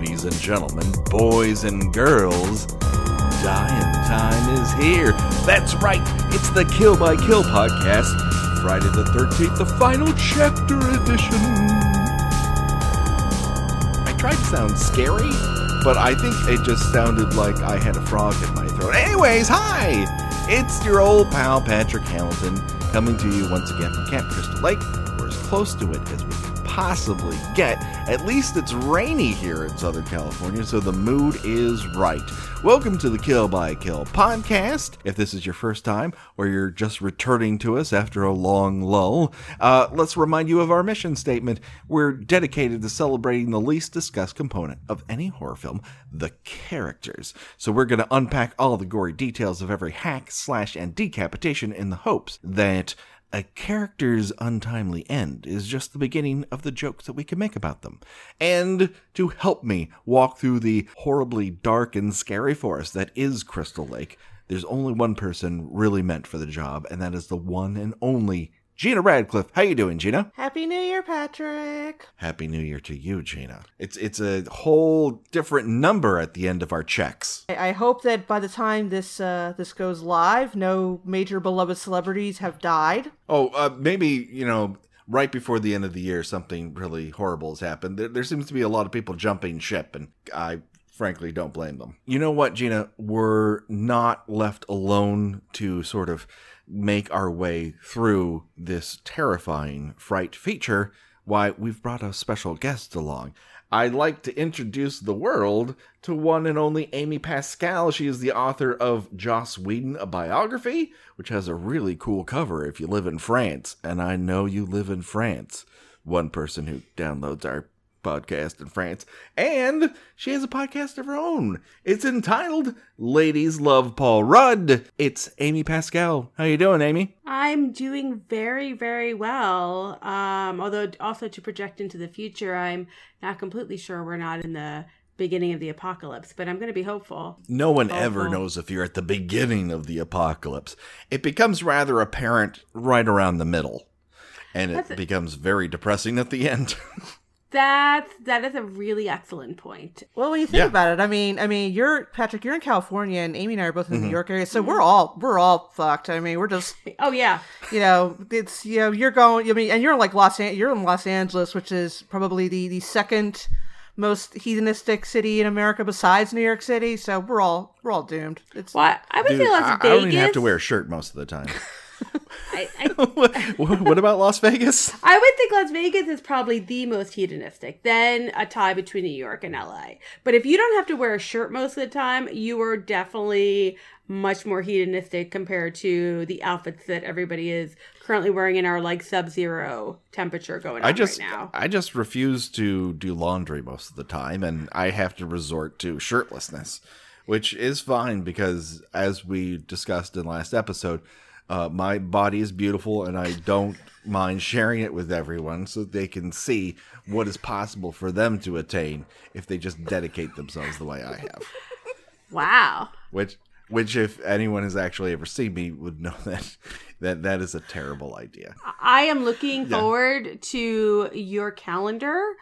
ladies and gentlemen, boys and girls. Dying time is here. That's right, it's the Kill by Kill podcast, Friday the 13th, the final chapter edition. I tried to sound scary, but I think it just sounded like I had a frog in my throat. Anyways, hi! It's your old pal Patrick Hamilton coming to you once again from Camp Crystal Lake. We're as close to it as we can possibly get. At least it's rainy here in Southern California, so the mood is right. Welcome to the Kill by Kill podcast. If this is your first time or you're just returning to us after a long lull, uh, let's remind you of our mission statement. We're dedicated to celebrating the least discussed component of any horror film, the characters. So we're going to unpack all the gory details of every hack, slash, and decapitation in the hopes that a character's untimely end is just the beginning of the jokes that we can make about them. And to help me walk through the horribly dark and scary forest that is Crystal Lake, there's only one person really meant for the job, and that is the one and only Gina Radcliffe. How you doing, Gina? Happy New Year, Patrick. Happy New Year to you, Gina. It's it's a whole different number at the end of our checks. I, I hope that by the time this uh, this goes live, no major beloved celebrities have died. Oh, uh, maybe you know right before the end of the year, something really horrible has happened. There, there seems to be a lot of people jumping ship, and I frankly don't blame them. You know what, Gina? We're not left alone to sort of make our way through this terrifying fright feature. Why, we've brought a special guest along. I'd like to introduce the world to one and only Amy Pascale. She is the author of Joss Whedon, a biography, which has a really cool cover if you live in France. And I know you live in France. One person who downloads our podcast in France. And she has a podcast of her own. It's entitled Ladies Love Paul Rudd. It's Amy Pascale. How you doing, Amy? I'm doing very, very well. Um, although also to project into the future, I'm not completely sure we're not in the beginning of the apocalypse, but I'm going to be hopeful. No one hopeful. ever knows if you're at the beginning of the apocalypse. It becomes rather apparent right around the middle. And it becomes very depressing at the end. That's that is a really excellent point. Well, when you think yeah. about it, I mean, I mean, you're Patrick, you're in California, and Amy and I are both in the mm-hmm. New York area, so we're all we're all fucked. I mean, we're just oh yeah, you know, it's you know, you're going. I mean, and you're in like Los An- you're in Los Angeles, which is probably the the second most hedonistic city in America besides New York City. So we're all we're all doomed. It's well, I would Dude, say Las I, Vegas. I don't even have to wear a shirt most of the time. I, I, what about Las Vegas? I would think Las Vegas is probably the most hedonistic, then a tie between New York and LA. But if you don't have to wear a shirt most of the time, you are definitely much more hedonistic compared to the outfits that everybody is currently wearing in our like sub-zero temperature going on I just, right now. I just refuse to do laundry most of the time, and I have to resort to shirtlessness, which is fine because, as we discussed in last episode uh, my body is beautiful, and I don't mind sharing it with everyone so they can see what is possible for them to attain if they just dedicate themselves the way I have. Wow. Which, which, if anyone has actually ever seen me, would know that that that is a terrible idea. I am looking yeah. forward to your calendar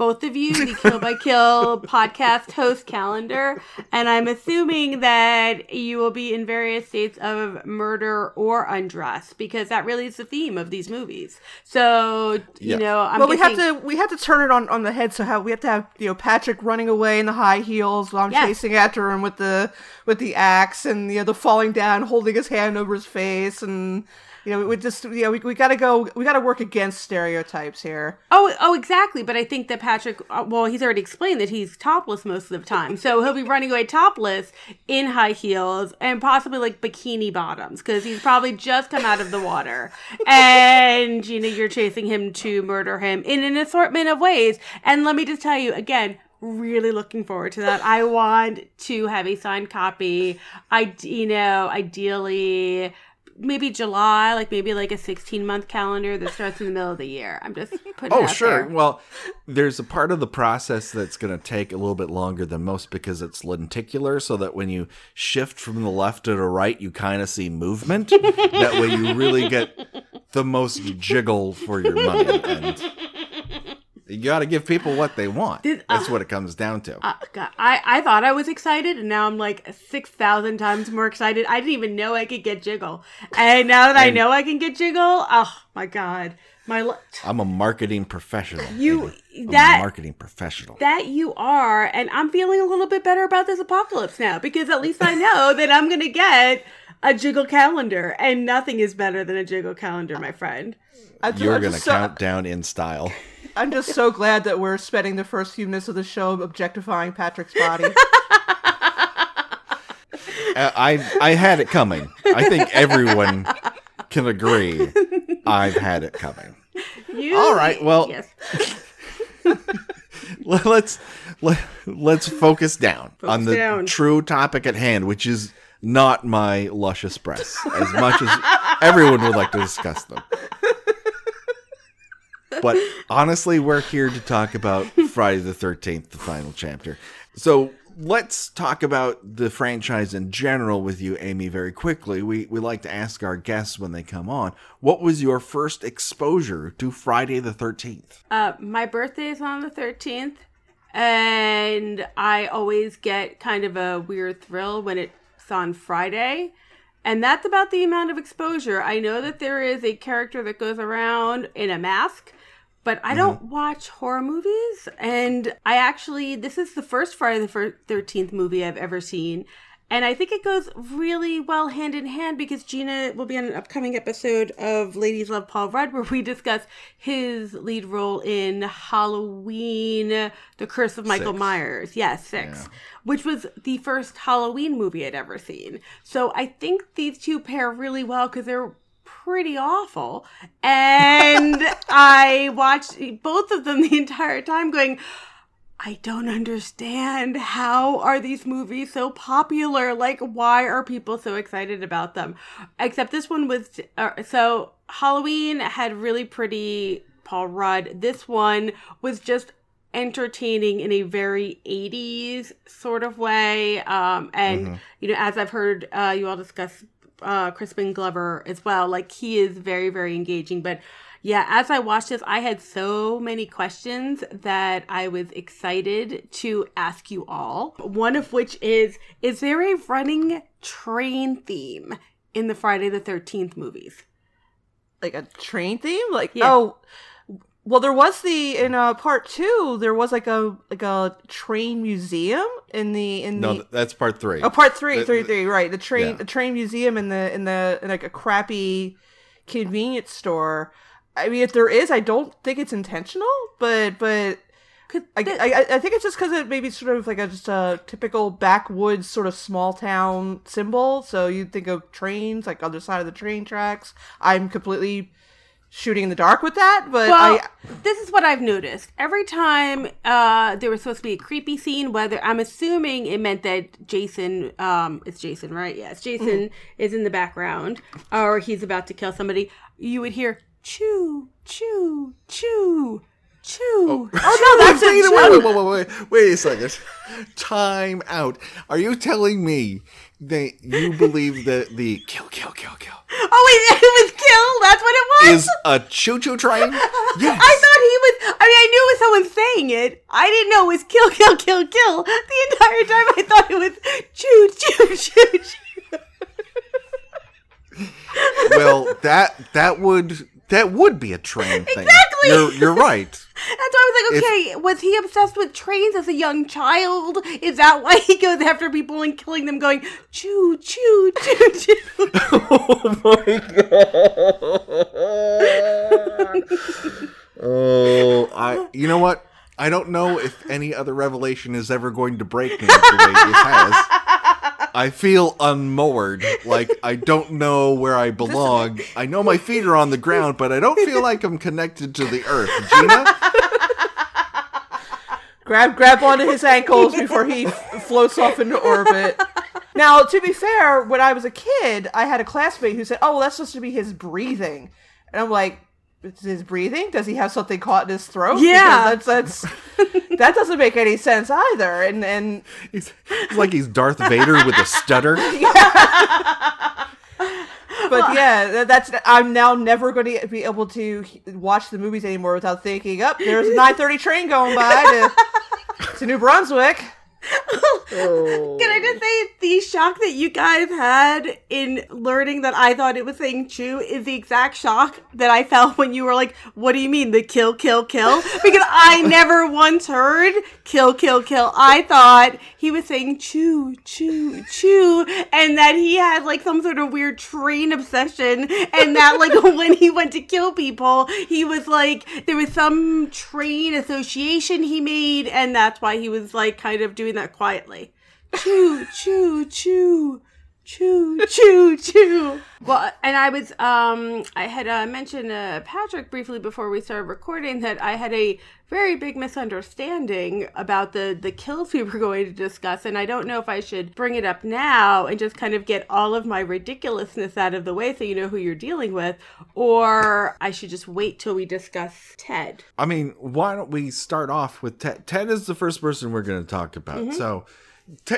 both of you the Kill by Kill podcast host calendar, and I'm assuming that you will be in various states of murder or undress because that really is the theme of these movies. So you yeah. know, I'm well, guessing... we have to we have to turn it on on the head. So how we have to have you know Patrick running away in the high heels while I'm yes. chasing after him with the with the axe and you know the falling down, holding his hand over his face and you know, we just yeah, we, we got to go. We got to work against stereotypes here. Oh, oh, exactly. But I think that Patrick, uh, well, he's already explained that he's topless most of the time, so he'll be running away topless in high heels and possibly like bikini bottoms because he's probably just come out of the water, and you know you're chasing him to murder him in an assortment of ways. And let me just tell you again, really looking forward to that. I want to have a signed copy. I, you know, ideally maybe July, like maybe like a 16 month calendar that starts in the middle of the year. I'm just putting that oh, out Oh, sure. There. Well, there's a part of the process that's going to take a little bit longer than most because it's lenticular so that when you shift from the left to the right, you kind of see movement. that way you really get the most jiggle for your money and You got to give people what they want. Did- That's uh, what it comes down to. Uh, God, I, I thought I was excited, and now I'm like 6,000 times more excited. I didn't even know I could get Jiggle. And now that I know I can get Jiggle, oh my God. My li- I'm a marketing professional. You- I'm that- a marketing professional. that you are, and I'm feeling a little bit better about this apocalypse now because at least I know that I'm going to get a Jiggle calendar, and nothing is better than a Jiggle calendar, my friend. I ju- You're I'm gonna just so- count down in style. I'm just so glad that we're spending the first few minutes of the show objectifying Patrick's body. Uh, I I had it coming. I think everyone can agree. I've had it coming. You, All right, well- yes. Let- Let's let, let's focus down on the down. true topic at hand, which is not my luscious breasts, as much as everyone would like to discuss them. But honestly, we're here to talk about Friday the 13th, the final chapter. So let's talk about the franchise in general with you, Amy, very quickly. We, we like to ask our guests when they come on what was your first exposure to Friday the 13th? Uh, my birthday is on the 13th, and I always get kind of a weird thrill when it's on Friday. And that's about the amount of exposure. I know that there is a character that goes around in a mask, but I mm-hmm. don't watch horror movies. And I actually, this is the first Friday the 13th movie I've ever seen. And I think it goes really well hand in hand because Gina will be on an upcoming episode of Ladies Love Paul Rudd where we discuss his lead role in Halloween, The Curse of Michael Six. Myers. Yes, six. Yeah. Which was the first Halloween movie I'd ever seen. So I think these two pair really well because they're pretty awful. And I watched both of them the entire time going, I don't understand. How are these movies so popular? Like, why are people so excited about them? Except this one was uh, so Halloween had really pretty Paul Rudd. This one was just entertaining in a very 80s sort of way. Um, and, you know, as I've heard uh, you all discuss uh, Crispin Glover as well, like, he is very, very engaging. But yeah, as I watched this, I had so many questions that I was excited to ask you all. One of which is Is there a running train theme in the Friday the 13th movies? like a train theme like Yeah. oh well there was the in uh part two there was like a like a train museum in the in No, the th- that's part three. oh part three the- three the- three right the train Yeah. the train museum in the in the in like a crappy convenience store i mean if there is i don't think it's intentional but but I, the- I, I think it's just because it maybe sort of like a just a typical backwoods sort of small town symbol. So you think of trains like other side of the train tracks. I'm completely shooting in the dark with that, but Well, I this is what I've noticed. Every time uh, there was supposed to be a creepy scene, whether I'm assuming it meant that Jason, um, it's Jason, right? Yes, Jason is in the background, or he's about to kill somebody. You would hear chew, chew, chew, chew. oh no, that's wait, it. wait, wait, wait, wait, wait, wait a second. Time out. Are you telling me that you believe that the kill, kill, kill, kill Oh wait, it was kill. That's what it was. is a choo-choo train? Yes. I thought he was. I mean, I knew it was someone saying it. I didn't know it was kill, kill, kill, kill. The entire time I thought it was choo, choo, choo, choo. well, that that would that would be a train thing. Exactly. You're, you're right. That's why I was like, okay, was he obsessed with trains as a young child? Is that why he goes after people and killing them, going choo, choo, choo, choo? Oh my god! oh, I. You know what? I don't know if any other revelation is ever going to break me the way this has. I feel unmoored. Like I don't know where I belong. I know my feet are on the ground, but I don't feel like I'm connected to the earth. Gina? grab grab onto his ankles before he f- floats off into orbit. Now, to be fair, when I was a kid, I had a classmate who said, "Oh, well, that's supposed to be his breathing," and I'm like. It's his breathing? Does he have something caught in his throat? Yeah. Because that's that's that doesn't make any sense either. And and He's, it's like he's Darth Vader with a stutter. but yeah, that's I'm now never going to be able to watch the movies anymore without thinking, up oh, there's a 9:30 train going by to, to New Brunswick oh. Can I just say the shock that you guys had in learning that I thought it was saying chew is the exact shock that I felt when you were like, "What do you mean the kill, kill, kill?" Because I never once heard kill, kill, kill. I thought he was saying chew, chew, chew, and that he had like some sort of weird train obsession, and that like when he went to kill people, he was like there was some train association he made, and that's why he was like kind of doing doing that quietly. Choo, choo, choo. Choo, choo, choo. Well, and I was, um, I had uh, mentioned uh, Patrick briefly before we started recording that I had a very big misunderstanding about the the kills we were going to discuss, and I don't know if I should bring it up now and just kind of get all of my ridiculousness out of the way so you know who you're dealing with, or I should just wait till we discuss Ted. I mean, why don't we start off with Ted? Ted is the first person we're going to talk about, mm-hmm. so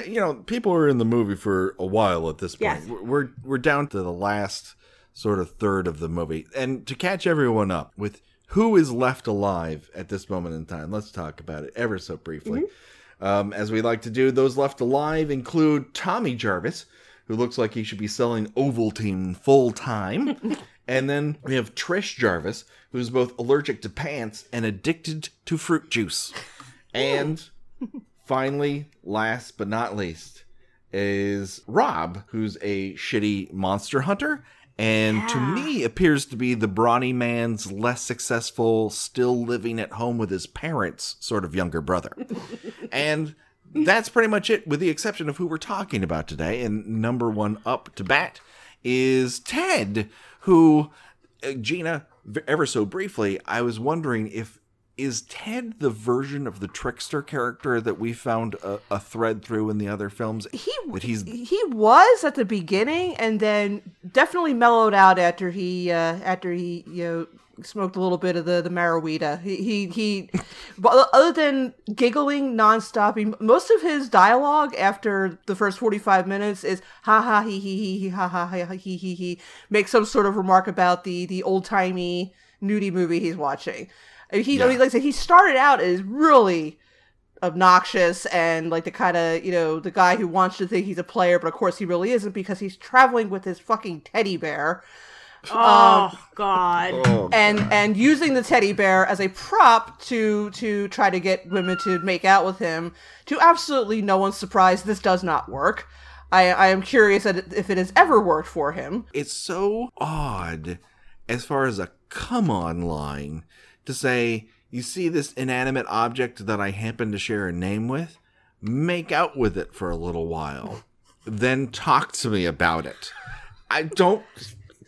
you know, people are in the movie for a while at this point. Yes. We're we're down to the last sort of third of the movie, and to catch everyone up with who is left alive at this moment in time, let's talk about it ever so briefly. Mm-hmm. Um, as we like to do, those left alive include Tommy Jarvis, who looks like he should be selling Ovaltine full time. and then we have Trish Jarvis, who's both allergic to pants and addicted to fruit juice. And finally, last but not least, is Rob, who's a shitty monster hunter. And yeah. to me, appears to be the brawny man's less successful, still living at home with his parents sort of younger brother. and that's pretty much it, with the exception of who we're talking about today. And number one up to bat is Ted, who, uh, Gina, ever so briefly, I was wondering if is Ted the version of the trickster character that we found a, a, thread through in the other films? He that he's he was at the beginning, and then definitely mellowed out after he uh, after he you know smoked a little bit of the the marijuana. He he, he but other than giggling nonstop, he, most of his dialogue after the first forty five minutes is ha ha he he he he ha ha he he he makes some sort of remark about the the old timey nudie movie he's watching. He, yeah. like I said, he started out as really obnoxious and like the kind of you know the guy who wants to think he's a player, but of course he really isn't because he's traveling with his fucking teddy bear. Oh um, God! Oh, and God. and using the teddy bear as a prop to to try to get women to make out with him. To absolutely no one's surprise, this does not work. I I am curious if it has ever worked for him. It's so odd as far as a come on line to say, you see this inanimate object that I happen to share a name with? Make out with it for a little while. then talk to me about it. I don't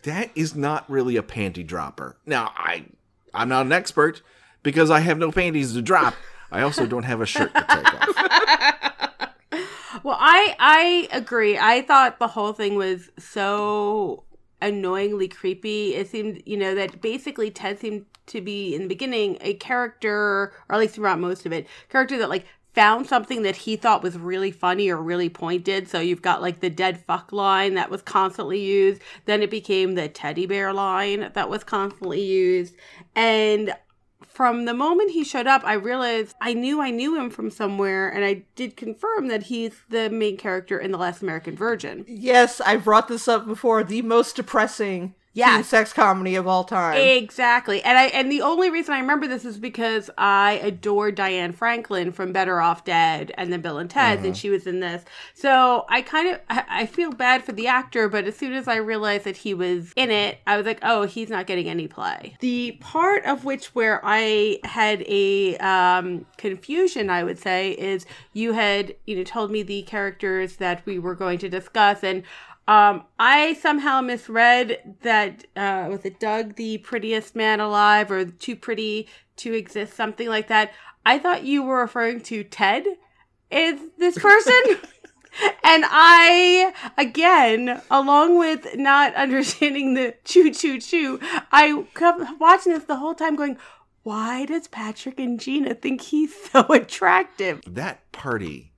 that is not really a panty dropper. Now, I I'm not an expert because I have no panties to drop. I also don't have a shirt to take off. Well, I I agree. I thought the whole thing was so annoyingly creepy. It seemed, you know, that basically Ted seemed to be in the beginning a character, or at least throughout most of it, character that like found something that he thought was really funny or really pointed. So you've got like the dead fuck line that was constantly used. Then it became the teddy bear line that was constantly used. And from the moment he showed up, I realized I knew I knew him from somewhere, and I did confirm that he's the main character in The Last American Virgin. Yes, I brought this up before. The most depressing yeah. sex comedy of all time. Exactly. And I and the only reason I remember this is because I adore Diane Franklin from Better Off Dead and then Bill and Ted, mm-hmm. and she was in this. So I kind of I, I, feel bad for the actor, but as soon as I realized that he was in it, I was like, oh, he's not getting any play. The part of which where I had a um, confusion, I would say, is you had you know told me the characters that we were going to discuss and um, I somehow misread that uh, was it Doug the prettiest man alive or too pretty to exist, something like that. I thought you were referring to Ted. Is this person? and I, again, along with not understanding the choo choo choo, I kept watching this the whole time going, why does Patrick and Gina think he's so attractive? That party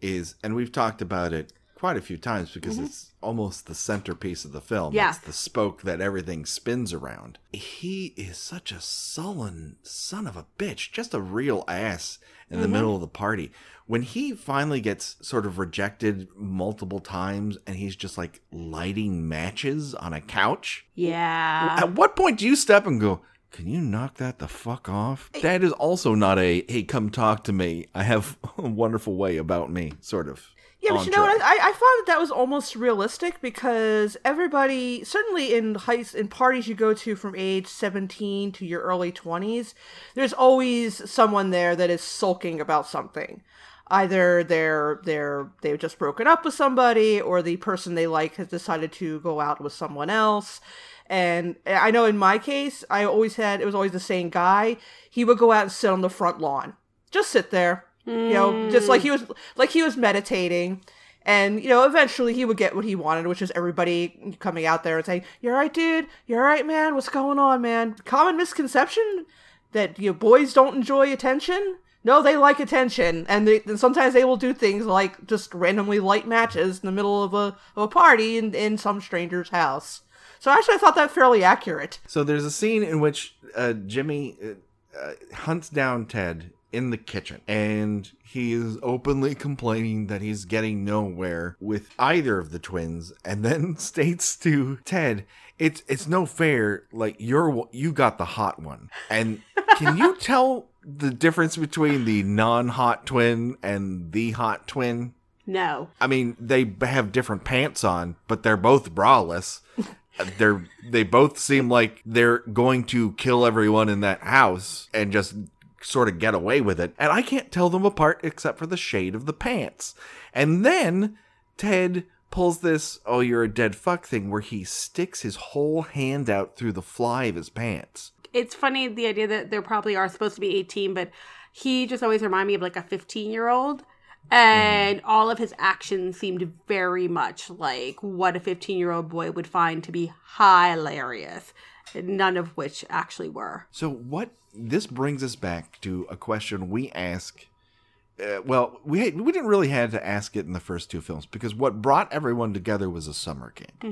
is, and we've talked about it quite a few times because mm-hmm. it's almost the centerpiece of the film. Yeah. It's the spoke that everything spins around. He is such a sullen son of a bitch, just a real ass in the mm-hmm. middle of the party. When he finally gets sort of rejected multiple times and he's just like lighting matches on a couch, Yeah. at what point do you step and go, can you knock that the fuck off? Eh. That is also not a, hey, come talk to me. I have a wonderful way about me, sort of. Yeah, but you know what? I, I found that that was almost realistic because everybody, certainly in high in parties you go to from age seventeen to your early twenties, there's always someone there that is sulking about something. Either they're they're they've just broken up with somebody, or the person they like has decided to go out with someone else. And I know in my case, I always had it was always the same guy. He would go out and sit on the front lawn, just sit there, you know, just like he was like he was meditating. And you know, eventually he would get what he wanted, which is everybody coming out there and saying, "You're right, dude. You're right, man. What's going on, man?" Common misconception that you know, boys don't enjoy attention. No, they like attention, and, they, and sometimes they will do things like just randomly light matches in the middle of a of a party in, in some stranger's house. So actually, I thought that fairly accurate. So there's a scene in which uh, Jimmy uh, uh, hunts down Ted in the kitchen, and he is openly complaining that he's getting nowhere with either of the twins, and then states to Ted, "It's it's no fair. Like you're you got the hot one, and can you tell?" The difference between the non-hot twin and the hot twin. no. I mean, they have different pants on, but they're both braless. Uh, they're they both seem like they're going to kill everyone in that house and just sort of get away with it. And I can't tell them apart except for the shade of the pants. And then Ted pulls this oh you're a dead fuck thing where he sticks his whole hand out through the fly of his pants. It's funny the idea that there probably are supposed to be 18, but he just always reminded me of like a 15 year old. And mm-hmm. all of his actions seemed very much like what a 15 year old boy would find to be hilarious, none of which actually were. So what this brings us back to a question we ask. Uh, well, we we didn't really have to ask it in the first two films because what brought everyone together was a summer camp.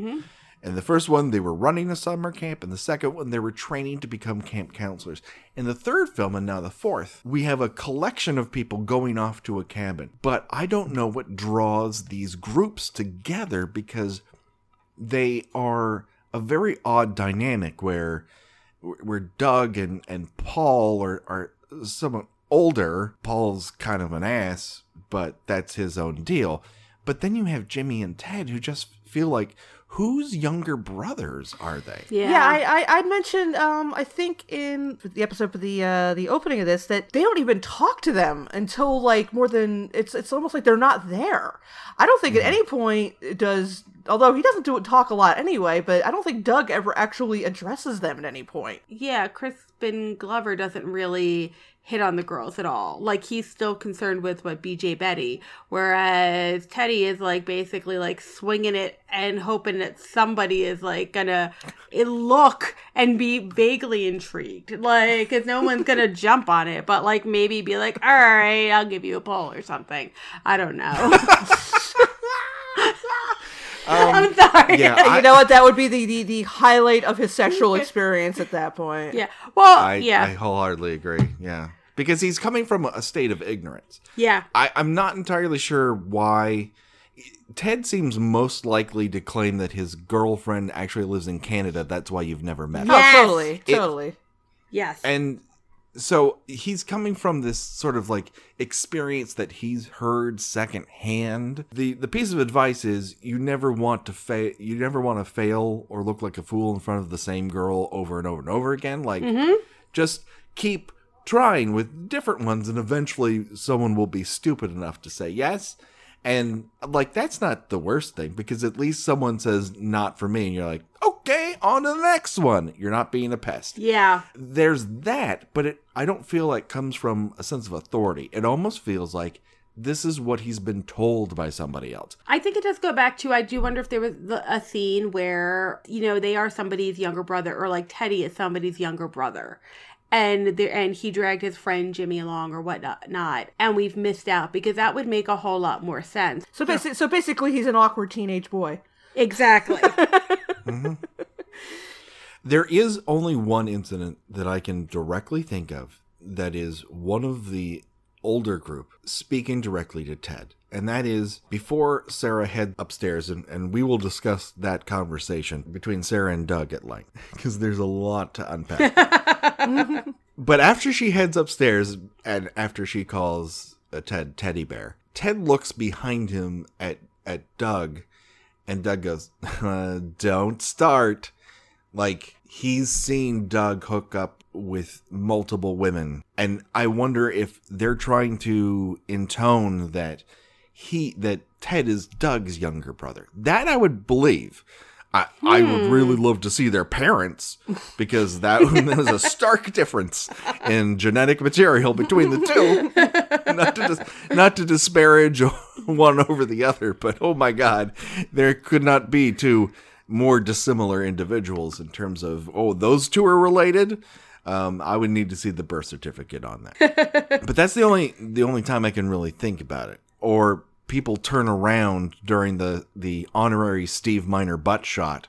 And the first one, they were running a summer camp. And the second one, they were training to become camp counselors. In the third film, and now the fourth, we have a collection of people going off to a cabin. But I don't know what draws these groups together because they are a very odd dynamic where where Doug and, and Paul are, are somewhat older. Paul's kind of an ass, but that's his own deal. But then you have Jimmy and Ted who just feel like whose younger brothers are they? Yeah. Yeah, I, I I mentioned um I think in the episode for the uh the opening of this that they don't even talk to them until like more than it's it's almost like they're not there. I don't think at any point does although he doesn't do it talk a lot anyway, but I don't think Doug ever actually addresses them at any point. yeah, Crispin Glover doesn't really hit on the girls at all. Like he's still concerned with what BJ Betty, whereas Teddy is like basically like swinging it and hoping that somebody is like gonna look and be vaguely intrigued. Like, cause no one's gonna jump on it, but like maybe be like, all right, I'll give you a pull or something. I don't know. I'm sorry. Um, Yeah, I- you know what? That would be the, the, the highlight of his sexual experience at that point. Yeah. Well, I, yeah. I wholeheartedly agree. Yeah. Because he's coming from a state of ignorance. yeah. I, I'm not entirely sure why. Ted seems most likely to claim that his girlfriend actually lives in Canada. That's why you've never met her. Oh, Yes. totally, It- totally. Yes. And so he's coming from this sort of like experience that he's heard secondhand. The the piece of advice is you never want to fail you never want to fail or look like a fool in front of the same girl over and over and over again. Like mm-hmm. just keep trying with different ones and eventually someone will be stupid enough to say yes. And like that's not the worst thing because at least someone says not for me and you're like, "Okay, on to the next one." You're not being a pest yeah. there's that, but it I don't feel like comes from a sense of authority. It almost feels like this is what he's been told by somebody else. I think it does go back to I do wonder if there was a scene where you know they are somebody's younger brother or like Teddy is somebody's younger brother. And there and he dragged his friend Jimmy along or whatnot not and we've missed out because that would make a whole lot more sense. So basically, so basically, he's an awkward teenage boy. Exactly. Mm-hmm. There is only one incident that I can directly think of that is one of the older group speaking directly to Ted. And that is before Sarah head upstairs, and, and we will discuss that conversation between Sarah and Doug at length, because there's a lot to unpack. but after she heads upstairs, and after she calls uh, Ted teddy bear, Ted looks behind him at, at Doug, and Doug goes, uh, Don't start. Like, he's seen Doug hook up with multiple women. And I wonder if they're trying to intone that he, that Ted is Doug's younger brother. That I would believe. I, I would really love to see their parents because that was a stark difference in genetic material between the two. not to dis- not to disparage one over the other, but oh my god, there could not be two more dissimilar individuals in terms of oh those two are related. Um, I would need to see the birth certificate on that. but that's the only the only time I can really think about it. Or people turn around during the the honorary Steve Miner butt shot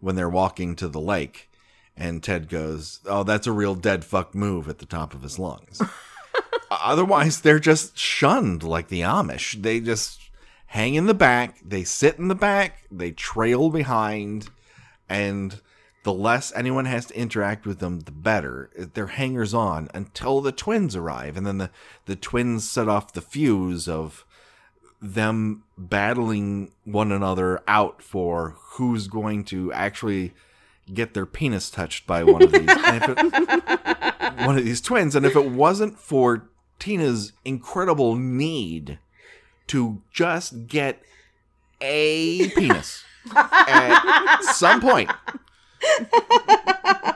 when they're walking to the lake, and Ted goes, "Oh, that's a real dead fuck move" at the top of his lungs. Otherwise, they're just shunned like the Amish. They just hang in the back, they sit in the back, they trail behind, and the less anyone has to interact with them, the better. Uh, they're hangers on until the twins arrive, and then the, the twins set off the fuse of them battling one another out for who's going to actually get their penis touched by one of these it, one of these twins. And if it wasn't for Tina's incredible need to just get a penis at some point.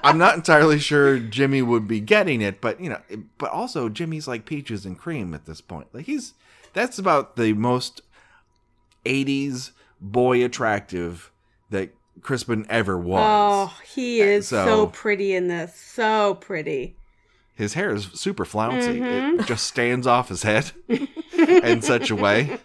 I'm not entirely sure Jimmy would be getting it, but you know, but also Jimmy's like peaches and cream at this point. Like he's that's about the most 80s boy attractive that Crispin ever was. Oh, he is so, so pretty in this. So pretty. His hair is super flouncy. Mm-hmm. It just stands off his head in such a way.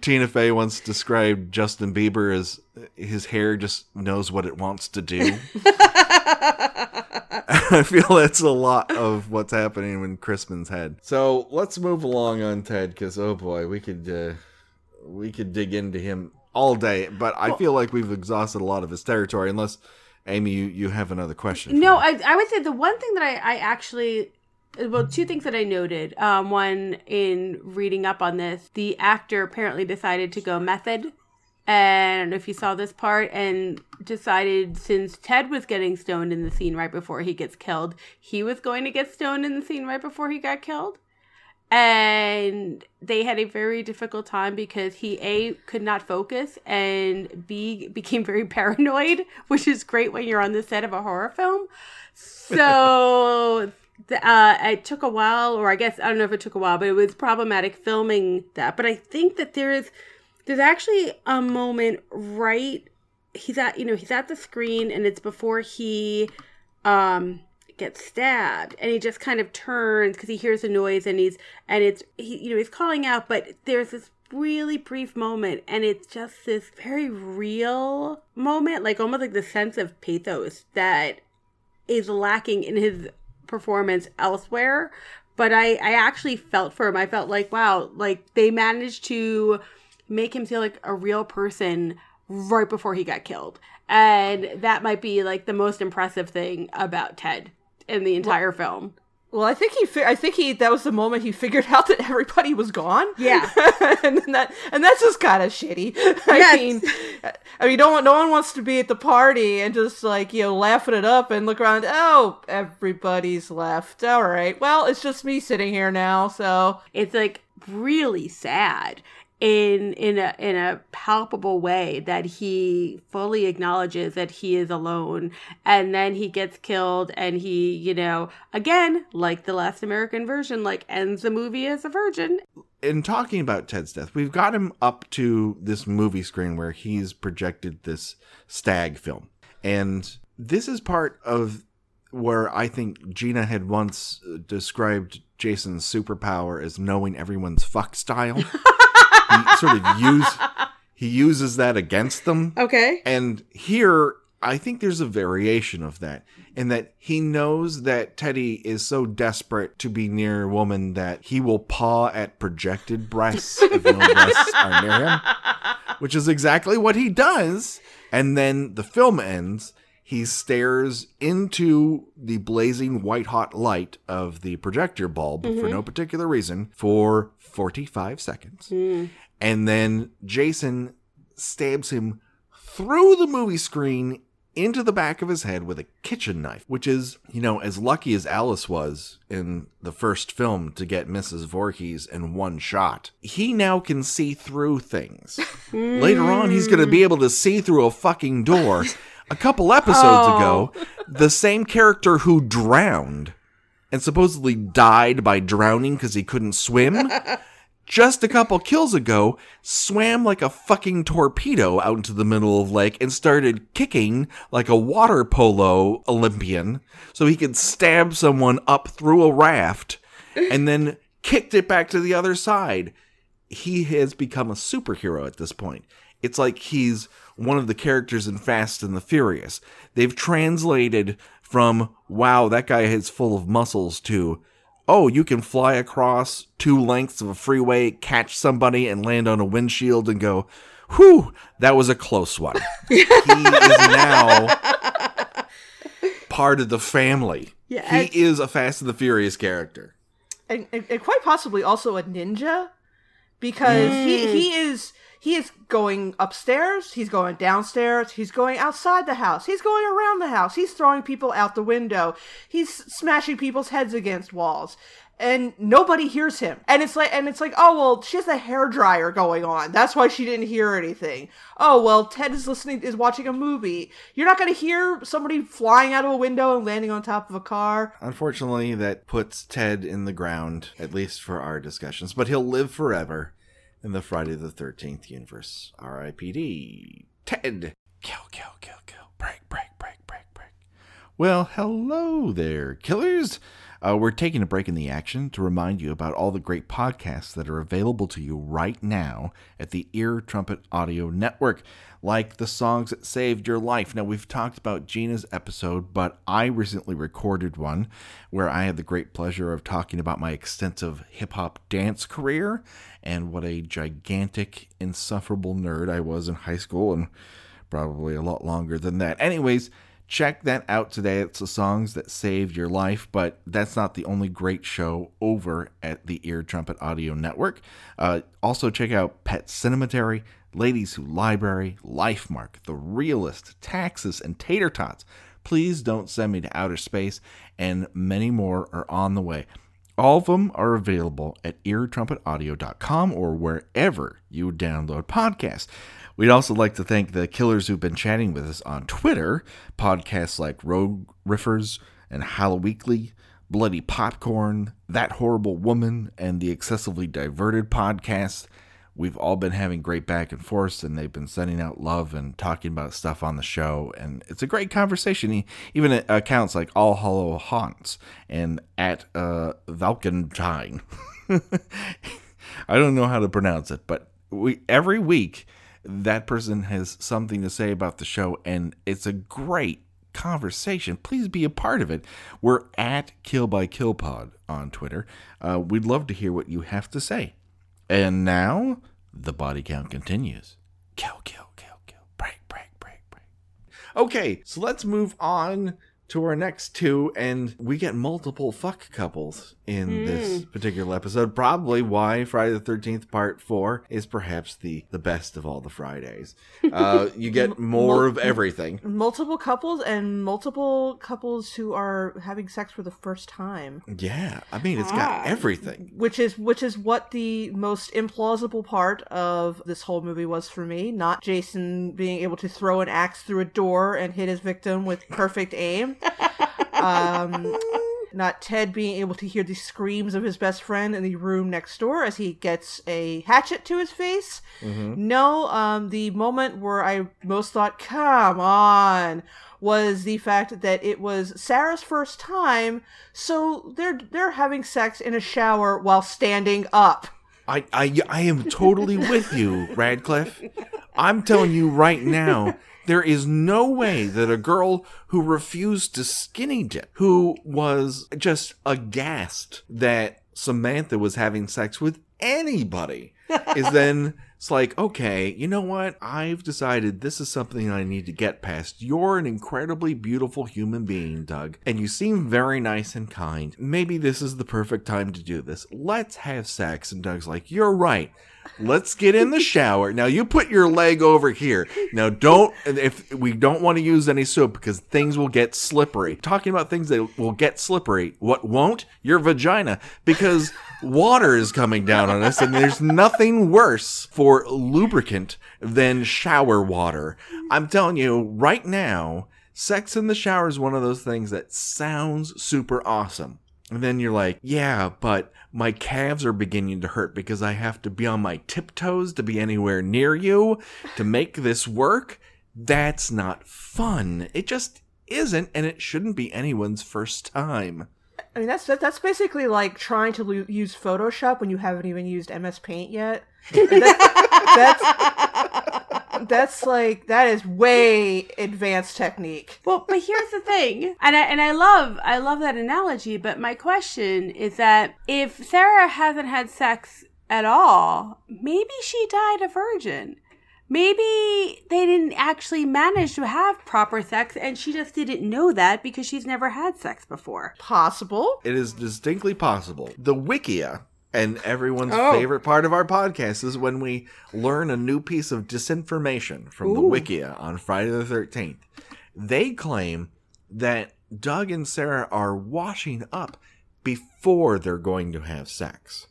Tina Fey once described Justin Bieber as his hair just knows what it wants to do. I feel that's a lot of what's happening in Crispin's head. So let's move along on Ted, because oh boy, we could uh, we could dig into him all day. But I feel like we've exhausted a lot of his territory, unless Amy, you, you have another question. No, I, I would say the one thing that I, I actually well two things that i noted um, one in reading up on this the actor apparently decided to go method and i don't know if you saw this part and decided since ted was getting stoned in the scene right before he gets killed he was going to get stoned in the scene right before he got killed. And they had a very difficult time because he a could not focus and b became very paranoid which is great when you're on the set of a horror film. So uh, it took a while or i guess i don't know if it took a while but it was problematic filming that. But i think that there is there's actually a moment right he's at you know he's at the screen and it's before he um gets stabbed and he just kind of turns because he hears a noise and he's and it's he you know he's calling out but there's this really brief moment and it's just this very real moment like almost like the sense of pathos that is lacking in his performance elsewhere. But i i actually felt for him. I felt like wow like they managed to make him feel like a real person right before he got killed and that might be like the most impressive thing about ted in the entire well, film. Well, I think he. Fi- I think he. That was the moment he figured out that everybody was gone. Yeah, and that and that's just kind of shitty. I yes. mean, I mean, no one, no one wants to be at the party and just like you know laughing it up and look around. Oh, everybody's left. All right. Well, it's just me sitting here now. So it's like really sad in in a in a palpable way that he fully acknowledges that he is alone. And then he gets killed and he you know again like the last american virgin like ends the movie as a virgin. In talking about ted's death we've got him up to this movie screen where he's projected this stag film. And this is part of where I think Gina had once uh, described Jason's superpower as knowing everyone's fuck style. he sort of use he uses that against them. Okay. And here I think there's a variation of that in that he knows that Teddy is so desperate to be near a woman that he will paw at projected breasts if no breasts are near him, which is exactly what he does. And then the film ends. He stares into the blazing white hot light of the projector bulb for mm-hmm. no particular reason for 45 seconds. Hmm. And then Jason stabs him through the movie screen into the back of his head with a kitchen knife, which is, you know, as lucky as Alice was in the first film to get Mrs. Voorhees in one shot. He now can see through things. Hmm. Later on, he's going to be able to see through a fucking door. A couple episodes ago, oh. the same character who drowned and supposedly died by drowning because he couldn't swim just a couple kills ago swam like a fucking torpedo out into the middle of lake and started kicking like a water polo Olympian so he could stab someone up through a raft and then kicked it back to the other side. He has become a superhero at this point. It's like he's one of the characters in Fast and the Furious. They've translated from, wow, that guy is full of muscles to, oh, you can fly across two lengths of a freeway, catch somebody, and land on a windshield and go, whew, that was a close one. he is now part of the family. Yeah, he it's- is a Fast and the Furious character. and, and, and quite possibly also a ninja because he mm. he is he is going upstairs he's going downstairs he's going outside the house he's going around the house he's throwing people out the window he's smashing people's heads against walls and nobody hears him. And it's like and it's like oh well she has a hair dryer going on that's why she didn't hear anything. Oh well ted is listening is watching a movie. You're not going to hear somebody flying out of a window and landing on top of a car. Unfortunately, that puts Ted in the ground, at least for our discussions, but he'll live forever in the Friday the 13th universe. R.I.P.D. Ted. Kill, kill, kill, kill. Break, break, break, break, break. Well, hello there, killers. Uh, we're taking a break in the action to remind you about all the great podcasts that are available to you right now at the Ear Trumpet Audio Network, like the songs that saved your life. Now, we've talked about Gina's episode, but I recently recorded one where I had the great pleasure of talking about my extensive hip hop dance career and what a gigantic, insufferable nerd I was in high school and probably a lot longer than that. Anyways, check that out today. It's the songs that saved your life, but that's not the only great show over at the Ear Trumpet Audio Network. Uh, also, check out Pet Cinematary, Ladies Who Library, Lifemark, The Realist, Taxes, and Tater Tots. Please don't send me to outer space, and many more are on the way. All of them are available at eartrumpetaudio.com or wherever you download podcasts. We'd also like to thank the killers who've been chatting with us on Twitter, podcasts like Rogue Riffers and Hallow Weekly, Bloody Popcorn, That Horrible Woman, and the Excessively Diverted podcast. We've all been having great back and forth, and they've been sending out love and talking about stuff on the show. And it's a great conversation. Even accounts like All Hollow Haunts and at uh, Valkentine. I don't know how to pronounce it, but we every week that person has something to say about the show, and it's a great conversation. Please be a part of it. We're at Kill by Kill Pod on Twitter. Uh, we'd love to hear what you have to say. And now the body count continues. Kill, kill, kill, kill. Break, break, break, break. Okay, so let's move on to our next two, and we get multiple fuck couples in this particular episode. Probably why Friday the Thirteenth Part Four is perhaps the the best of all the Fridays. Uh, you get more of everything. multiple couples and multiple couples who are having sex for the first time Yeah, I mean it's got everything. which is which is what the most implausible part of this whole movie was for me not jason being able to throw an axe through a door and hit his victim with perfect aim um not Ted being able to hear the screams of his best friend in the room next door as he gets a hatchet to his face. No, um, the moment where I most thought, come on, was the fact that it was Sarah's first time, so they're they're having sex in a shower while standing up. I, I, I am totally with you, Radcliffe. I'm telling you right now, there is no way that a girl who refused to skinny dip, who was just aghast that Samantha was having sex with anybody, is then it's like, okay, you know what? I've decided this is something I need to get past. You're an incredibly beautiful human being, Doug, and you seem very nice and kind. Maybe this is the perfect time to do this. Let's have sex. And Doug's like, you're right. Let's get in the shower. Now you put your leg over here. Now don't if we don't want to use any soap because things will get slippery. Talking about things that will get slippery. What won't? Your vagina because water is coming down on us and there's nothing worse for lubricant than shower water. I'm telling you right now, sex in the shower is one of those things that sounds super awesome. And then you're like, yeah, but my calves are beginning to hurt because I have to be on my tiptoes to be anywhere near you to make this work. That's not fun. It just isn't, and it shouldn't be anyone's first time. I mean, that's that, that's basically like trying to lo- use Photoshop when you haven't even used MS Paint yet. That- that's that's like that is way advanced technique. Well, but here's the thing, and I and I love I love that analogy. But my question is that if Sarah hasn't had sex at all, maybe she died a virgin. Maybe they didn't actually manage to have proper sex, and she just didn't know that because she's never had sex before. Possible. It is distinctly possible. The Wikia, and everyone's Oh. favorite part of our podcast is when we learn a new piece of disinformation from the Wikia on Friday the 13th. They claim that Doug and Sarah are washing up before they're going to have sex.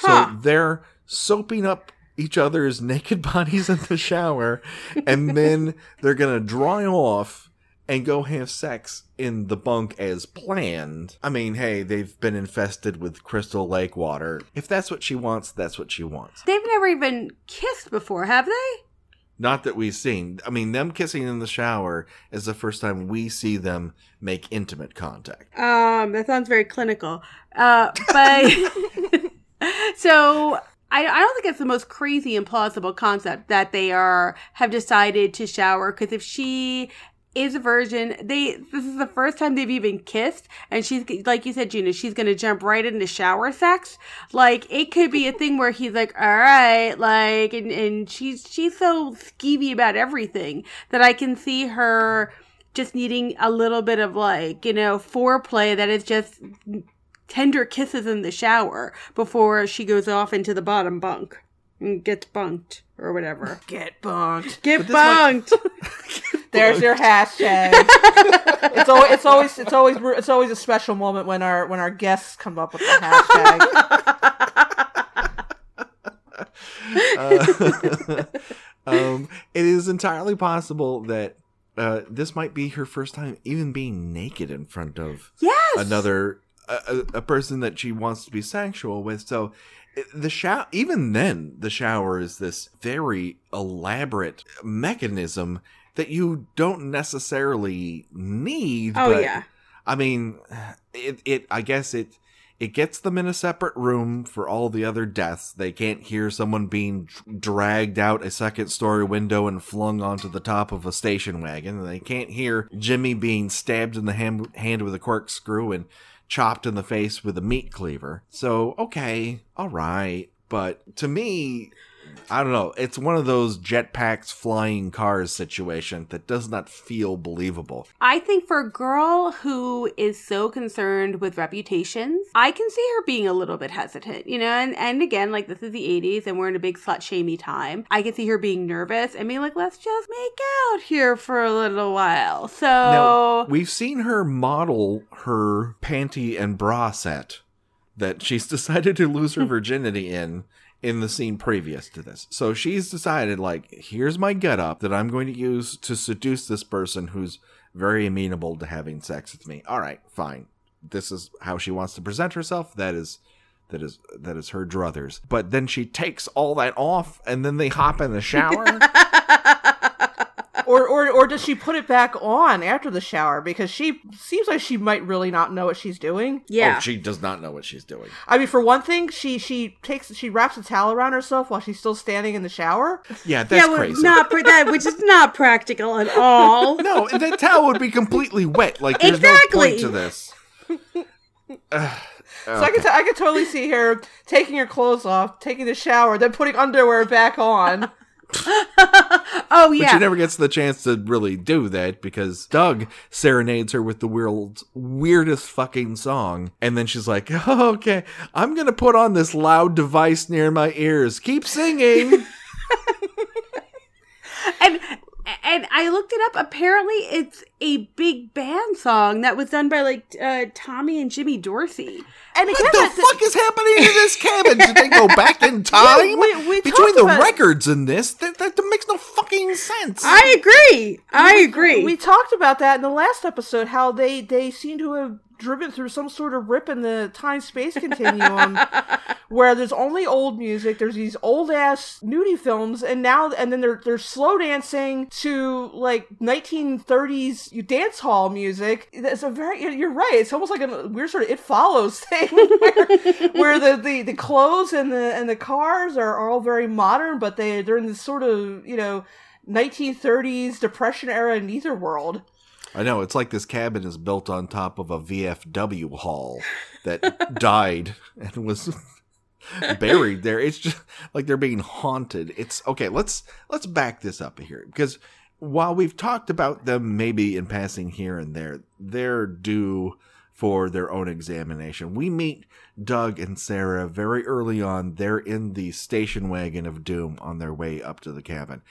Huh. So they're soaping up each other's naked bodies in the shower and then they're going to dry off and go have sex in the bunk as planned. I mean, hey, they've been infested with Crystal Lake water. If that's what she wants, that's what she wants. They've never even kissed before, have they? Not that we've seen. I mean, them kissing in the shower is the first time we see them make intimate contact. Um, that sounds very clinical. Uh, but so I, I don't think it's the most crazy and plausible concept that they are have decided to shower because if she is a virgin, they this is the first time they've even kissed, and she's like you said, Gina, she's gonna jump right into shower sex. Like it could be a thing where he's like, all right, like, and, and she's she's so skeevy about everything that I can see her just needing a little bit of like you know foreplay that is just tender kisses in the shower before she goes off into the bottom bunk and gets bunked or whatever. Get bunked. Get this might- bunked. There's your hashtag. it's always it's always it's always it's always a special moment when our when our guests come up with the hashtag. Uh, um, it is entirely possible that uh, this might be her first time even being naked in front of yes. another a, a- a person that she wants to be sexual with. So the shower, even then, the shower is this very elaborate mechanism that you don't necessarily need. Oh but, yeah. I mean, it, it, I guess it, it gets them in a separate room for all the other deaths. They can't hear someone being dragged out a second story window and flung onto the top of a station wagon. They can't hear Jimmy being stabbed in the hand, hand with a corkscrew and chopped in the face with a meat cleaver. So, okay, all right. But to me, I don't know. It's one of those jetpacks flying cars situation that does not feel believable. I think for a girl who is so concerned with reputations, I can see her being a little bit hesitant, you know, and, and again, like this is the 80s and we're in a big slut shamey time. I can see her being nervous and being like, let's just make out here for a little while. So Now, we've seen her model her panty and bra set that she's decided to lose her virginity in in the scene previous to this. So she's decided, like, here's my get up that I'm going to use to seduce this person who's very amenable to having sex with me. All right, fine. this is how she wants to present herself. That is that is that is her druthers. But then she takes all that off and then they hop in the shower. or, or or does she put it back on after the shower? Because she seems like she might really not know what she's doing. Yeah. Oh, she does not know what she's doing. I mean, for one thing, she she takes she wraps a towel around herself while she's still standing in the shower. Yeah, that's yeah, well, crazy. not pr- that, which is not practical at all. no, and that towel would be completely wet. Like there's Exactly. no point to this. So I could t- I can totally see her taking her clothes off, taking the shower, then putting underwear back on. Oh yeah. But she never gets the chance to really do that because Doug serenades her with the world's weirdest fucking song. And then she's like, oh, okay, I'm going to put on this loud device near my ears. Keep singing. and and I looked it up. Apparently, it's a big band song that was done by like uh, Tommy and Jimmy Dorsey. And again, what the fuck is happening to this cabin? Did they go back in time? we- we Between the records and this, that, that, that makes no fucking sense. I agree. I agree. We talked about that in the last episode. How they they seem to have driven through some sort of rip in the time space continuum, where there's only old music. There's these old ass nudie films, and now and then they're they're slow dancing to like 1930s dance hall music. It's a very you're right. It's almost like a weird sort of it follows thing where, where the, the the clothes and the and the cars are, are all very modern, but they they're in this sort of you know. 1930s depression era neither world I know it's like this cabin is built on top of a VFW hall that died and was buried there. It's just like they're being haunted. It's okay. Let's let's back this up here because while we've talked about them maybe in passing here and there, they're due for their own examination. We meet Doug and Sarah very early on. They're in the station wagon of doom on their way up to the cabin.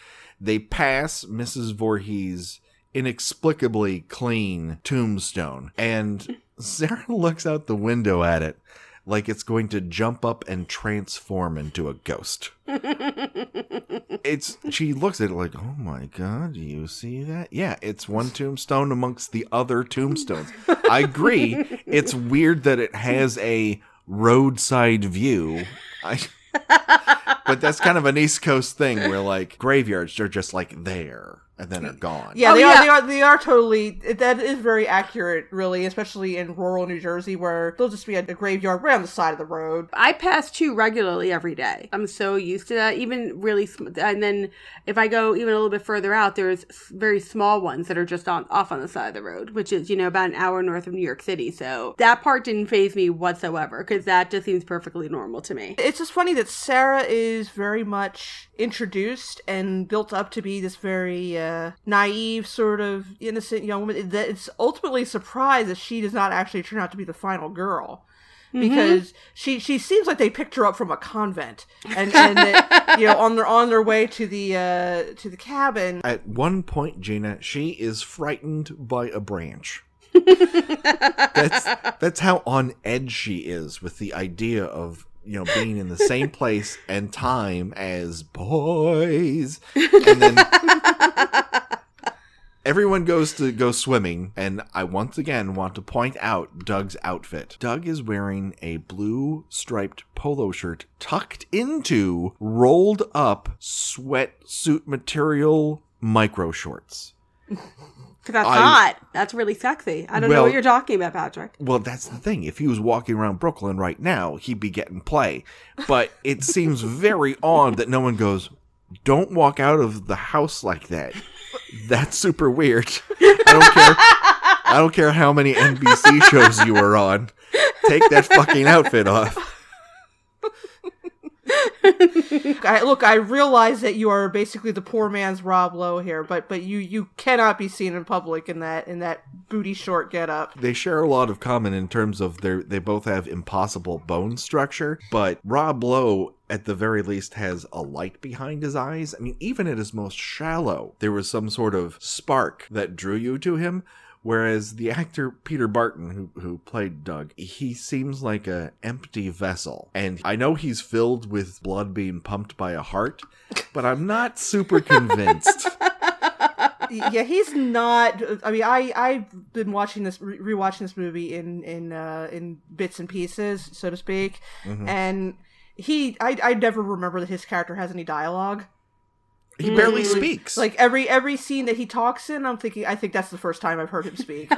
They pass Mrs. Voorhees' inexplicably clean tombstone, and Sarah looks out the window at it like it's going to jump up and transform into a ghost. it's she looks at it like, "Oh my god, do you see that?" Yeah, it's one tombstone amongst the other tombstones. I agree. It's weird that it has a roadside view. I but that's kind of an East Coast thing where like graveyards are just like there and then are gone. Yeah, Oh, they yeah. are. They are. They are totally. That is very accurate, really, especially in rural New Jersey, where there'll just be a, a graveyard right on the side of the road. I pass two regularly every day. I'm so used to that. Even really, sm- and then if I go even a little bit further out, there's very small ones that are just on off on the side of the road, which is you know about an hour north of New York City. So that part didn't faze me whatsoever because that just seems perfectly normal to me. It's just funny that Sarah is very much introduced and built up to be this very uh, naive, sort of innocent young woman. That it's ultimately surprised that she does not actually turn out to be the final girl. Because she she seems like they picked her up from a convent, and and that, you know on their on their way to the uh, to the cabin, At one point, Gina, she is frightened by a branch. that's that's how on edge she is with the idea of you know being in the same place and time as boys, and then everyone goes to go swimming. And I once again want to point out Doug's outfit. Doug is wearing a blue striped polo shirt tucked into rolled up sweatsuit material micro shorts. that's I- hot. That's really sexy. I don't know what you're talking about, Patrick. Well, that's the thing. If he was walking around Brooklyn right now, he'd be getting play. But it seems very odd that no one goes, "Don't walk out of the house like that." That's super weird. I don't care. I don't care how many NBC shows you were on. Take that fucking outfit off. I, look, I realize that you are basically the poor man's Rob Lowe here, but but you you cannot be seen in public in that in that booty short getup. They share a lot of common in terms of their they both have impossible bone structure, but Rob Lowe at the very least has a light behind his eyes. I mean, even at his most shallow, there was some sort of spark that drew you to him. Whereas the actor Peter Barton, who who played Doug, he seems like a empty vessel, and I know he's filled with blood being pumped by a heart, but I'm not super convinced. yeah, he's not. I mean, I I've been watching this, re- rewatching this movie in in uh, in bits and pieces, so to speak, Mm-hmm. and he I I never remember that his character has any dialogue. He barely speaks. Like every every scene that he talks in, I'm thinking, I think that's the first time I've heard him speak.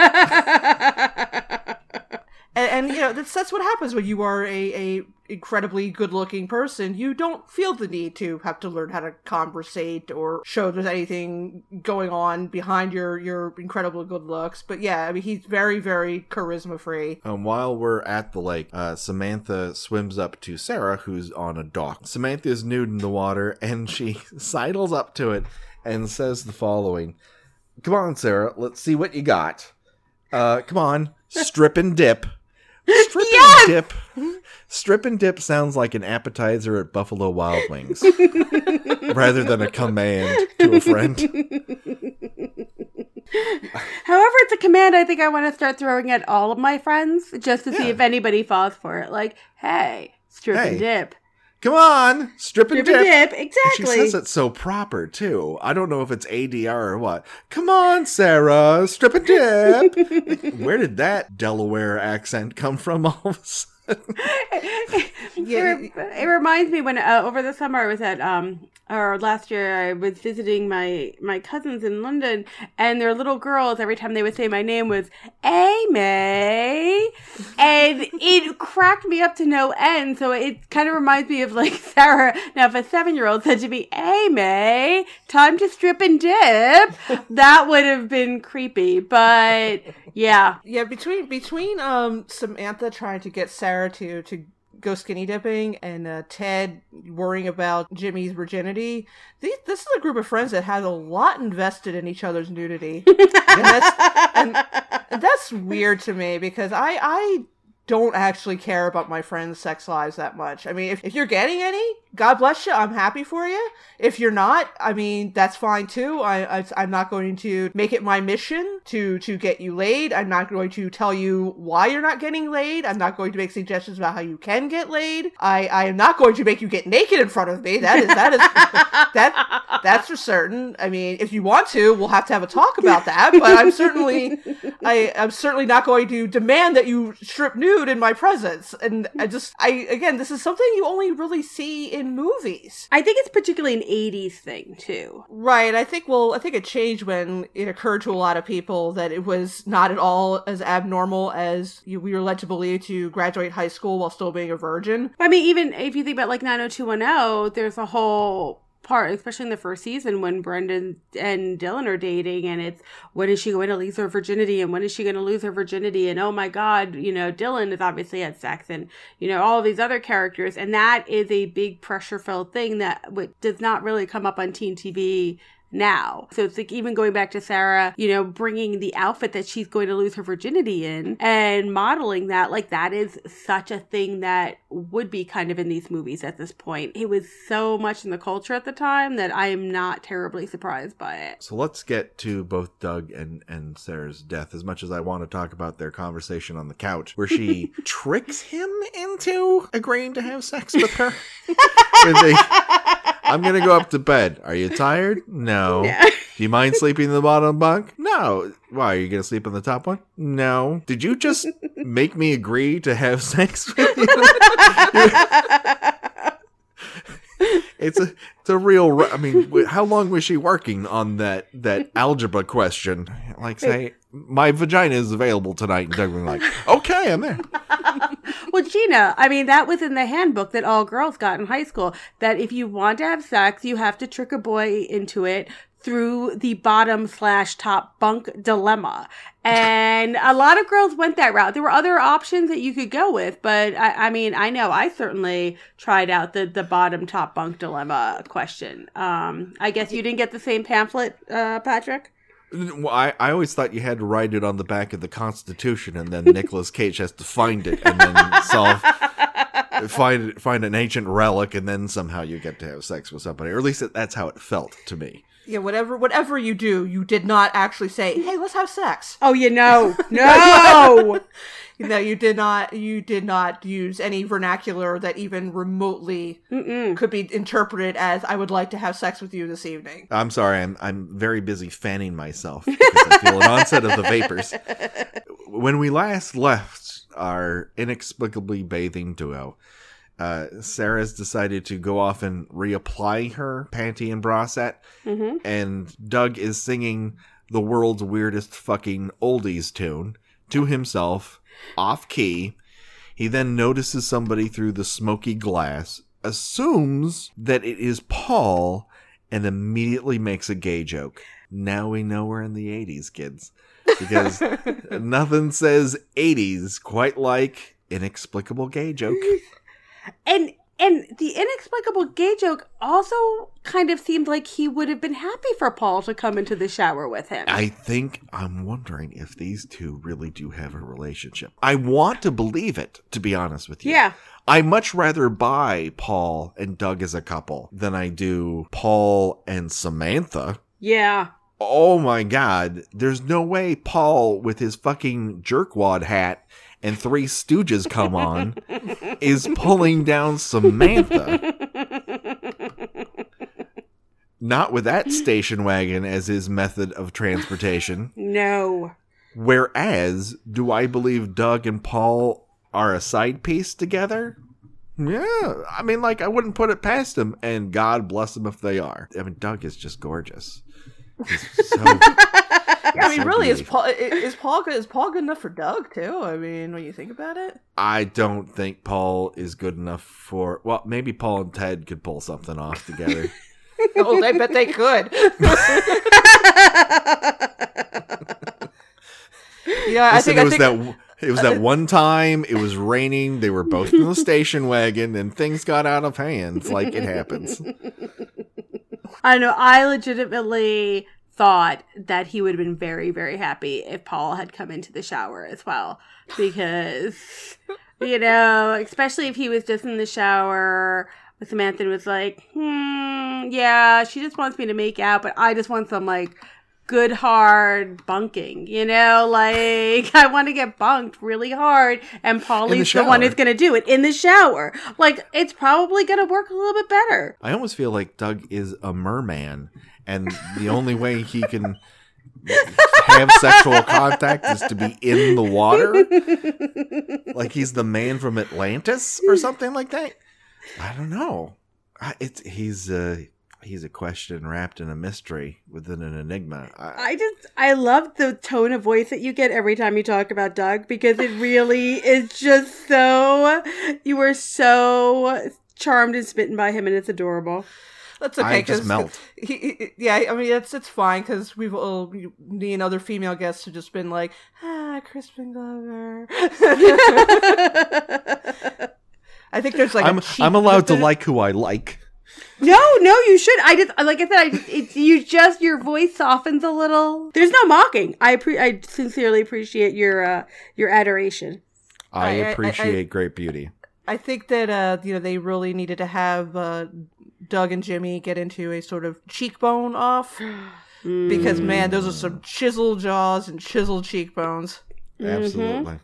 and, and you know that's that's what happens when you are a, a incredibly good looking person you don't feel the need to have to learn how to conversate or show there's anything going on behind your your incredibly good looks but yeah i mean he's very very charisma free Um, while we're at the lake, uh, Samantha swims up to Sarah, who's on a dock. Samantha is nude in the water, and she sidles up to it and says the following Come on, Sarah, let's see what you got. Uh, come on, strip and dip. Strip and dip. Strip and dip sounds like an appetizer at Buffalo Wild Wings rather than a command to a friend. However, it's a command I think I want to start throwing at all of my friends just to see if anybody falls for it. Like, hey, strip Hey, and dip. Come on, strip and Strip dip. and dip, She exactly. says it so proper too. I don't know if it's ADR or what. Come on, Sarah, strip and dip. Like, where did that Delaware accent come from? All of a sudden? Yeah, it, it reminds me when uh, over the summer I was at um or last year I was visiting my my cousins in London and their little girls every time they would say my name was Amy. And it cracked me up to no end. So it kind of reminds me of like Sarah. Now if a seven year old said to me Amy time to strip and dip that would have been creepy. But yeah. Yeah, between between um Samantha trying to get Sarah to to go skinny dipping and uh, Ted worrying about Jimmy's virginity, these, this is a group of friends that has a lot invested in each other's nudity, and that's and, and that's weird to me because I I don't actually care about my friends' sex lives that much. I mean, if, if you're getting any, God bless you. I'm happy for you. If you're not, I mean, that's fine too. I, I I'm not going to make it my mission to to get you laid. I'm not going to tell you why you're not getting laid. I'm not going to make suggestions about how you can get laid. I I am not going to make you get naked in front of me. That is that is that that's for certain. I mean, if you want to, we'll have to have a talk about that. But I'm certainly I I'm certainly not going to demand that you strip nude in my presence. And I just I again, this is something you only really see in movies. I think it's particularly an 80s thing too Right. I think well, I think it changed when it occurred to a lot of people that it was not at all as abnormal as you, we were led to believe to graduate high school while still being a virgin. I mean, even if you think about like 90210, there's a whole part, especially in the first season when Brendan and Dylan are dating, and it's when is she going to lose her virginity, and when is she going to lose her virginity, and oh my God, you know, Dylan has obviously had sex, and you know all these other characters, and that is a big pressure filled thing that does not really come up on teen TV now. So it's like even going back to Sarah, you know, bringing the outfit that she's going to lose her virginity in and modeling that, like that is such a thing that would be kind of in these movies at this point. It was so much in the culture at the time that I am not terribly surprised by it. So let's get to both Doug and, and Sarah's death. As much as I want to talk about their conversation on the couch, where she tricks him into agreeing to have sex with her. With the, I'm gonna go up to bed. Are you tired? No. Do you mind sleeping in the bottom bunk? No. Why are you gonna sleep on the top one? No. Did you just make me agree to have sex with you? it's a it's a real. I mean, how long was she working on that that algebra question? Like, say, my vagina is available tonight, and Doug was like, okay, I'm there. Well, Gina, I mean, that was in the handbook that all girls got in high school that if you want to have sex, you have to trick a boy into it through the bottom slash top bunk dilemma. And a lot of girls went that route. There were other options that you could go with, but I, I mean, I know I certainly tried out the, the bottom top bunk dilemma question. Um, I guess you didn't get the same pamphlet, uh, Patrick? Well, I, I always thought you had to write it on the back of the Constitution, and then Nicolas Cage has to find it and then solve find find an ancient relic, and then somehow you get to have sex with somebody, or at least that's how it felt to me. Yeah, whatever whatever you do, you did not actually say, "Hey, let's have sex." Oh, you know, no. No, you did not. You did not use any vernacular that even remotely Mm-mm. could be interpreted as "I would like to have sex with you this evening." I'm sorry, I'm I'm very busy fanning myself because I feel an onset of the vapors. When we last left our inexplicably bathing duo, uh, Sarah's decided to go off and reapply her panty and bra set, Mhm. and Doug is singing the world's weirdest fucking oldies tune to himself, off key. He then notices somebody through the smoky glass, assumes that it is Paul, and immediately makes a gay joke. Now we know we're in the 80s, kids. Because nothing says 80s quite like inexplicable gay joke. And and the inexplicable gay joke also kind of seemed like he would have been happy for Paul to come into the shower with him. I think I'm wondering if these two really do have a relationship. I want to believe it, to be honest with you. yeah. I much rather buy Paul and Doug as a couple than I do Paul and Samantha. Yeah. Oh my god, there's no way Paul with his fucking jerkwad hat and three stooges come on is pulling down Samantha. Not with that station wagon as his method of transportation. No. Whereas, do I believe Doug and Paul are a side piece together? Yeah, I mean, like I wouldn't put it past them, and God bless them if they are. I mean, Doug is just gorgeous. He's so, so really, is. Paul is Paul good? Is Paul good enough for Doug too? I mean, when you think about it, I don't think Paul is good enough for. Well, maybe Paul and Ted could pull something off together. oh, I bet they could. yeah, I Listen, think it I was think that. It was that one time. It was raining. They were both in the station wagon, and things got out of hand. Like it happens. I know. I legitimately thought that he would have been very, very happy if Paul had come into the shower as well. Because, you know, especially if he was just in the shower with Samantha and was like, hmm, yeah, she just wants me to make out, but I just want some, like, good hard bunking, you know? Like, I want to get bunked really hard, and Paulie's the, one who's going to do it in the shower. Like, it's probably going to work a little bit better. I almost feel like Doug is a merman, and the only way he can have sexual contact is to be in the water. Like he's the man from Atlantis or something like that. I don't know. It's he's a he's a question wrapped in a mystery within an enigma. I, I just I love the tone of voice that you get every time you talk about Doug because it really is just so you are so charmed and smitten by him and it's adorable. That's I okay. just 'cause melt. He, he- yeah, I mean, it's it's fine because we've all me and other female guests have just been like, ah, Crispin Glover. I think there's like a I'm cheap- I'm allowed to like who I like. No, no, you should. I just like I said, I just, it's you just your voice softens a little. There's no mocking. I pre- I sincerely appreciate your uh your adoration. I, I- I- I- appreciate great beauty. I think that uh, you know they really needed to have uh, Doug and Jimmy get into a sort of cheekbone off because man, those are some chiseled jaws and chiseled cheekbones. Absolutely.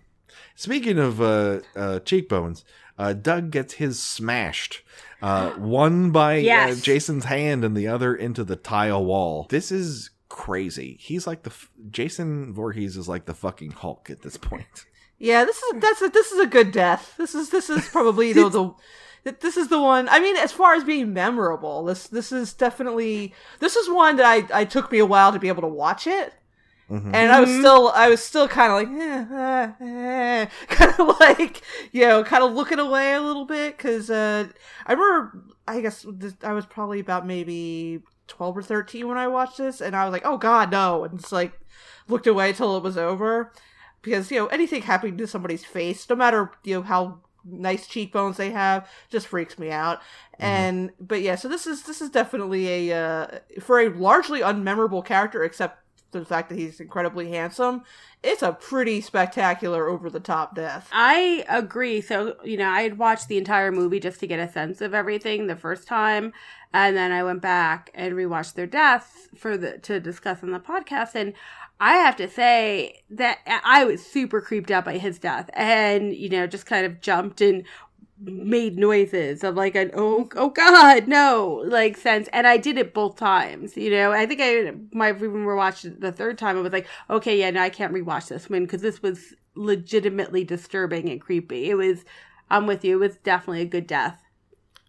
Speaking of uh, uh, cheekbones, uh, Doug gets his smashed. Uh, one by uh, Yes. Jason's hand and the other into the tile wall. This is crazy. He's like the f- Jason Voorhees is like the fucking Hulk at this point. Yeah, this is that's a, this is a good death. This is this is probably the, the that this is the one. I mean, as far as being memorable, this this is definitely this is one that I I took me a while to be able to watch it. Mhm. and I was still I was still kind of like eh, eh, eh, kind of like you know kind of looking away a little bit because uh, I remember I guess this, I was probably about maybe twelve or thirteen when I watched this and I was like oh god no and it's like looked away till it was over because you know anything happening to somebody's face no matter you know how nice cheekbones they have just freaks me out and but yeah so this is this is definitely a uh, for a largely unmemorable character except the fact that he's incredibly handsome, it's a pretty spectacular, over the top death. I agree. So, you know, I had watched the entire movie just to get a sense of everything the first time. And then I went back and rewatched their deaths for the to discuss on the podcast. And I have to say that I was super creeped out by his death and, you know, just kind of jumped and made noises of like an oh oh god no like sense. And I did it both times you know? I think I might even watched it the third time I was like okay yeah no I can't rewatch this one because this was legitimately disturbing and creepy. It was I'm with you it was definitely a good death.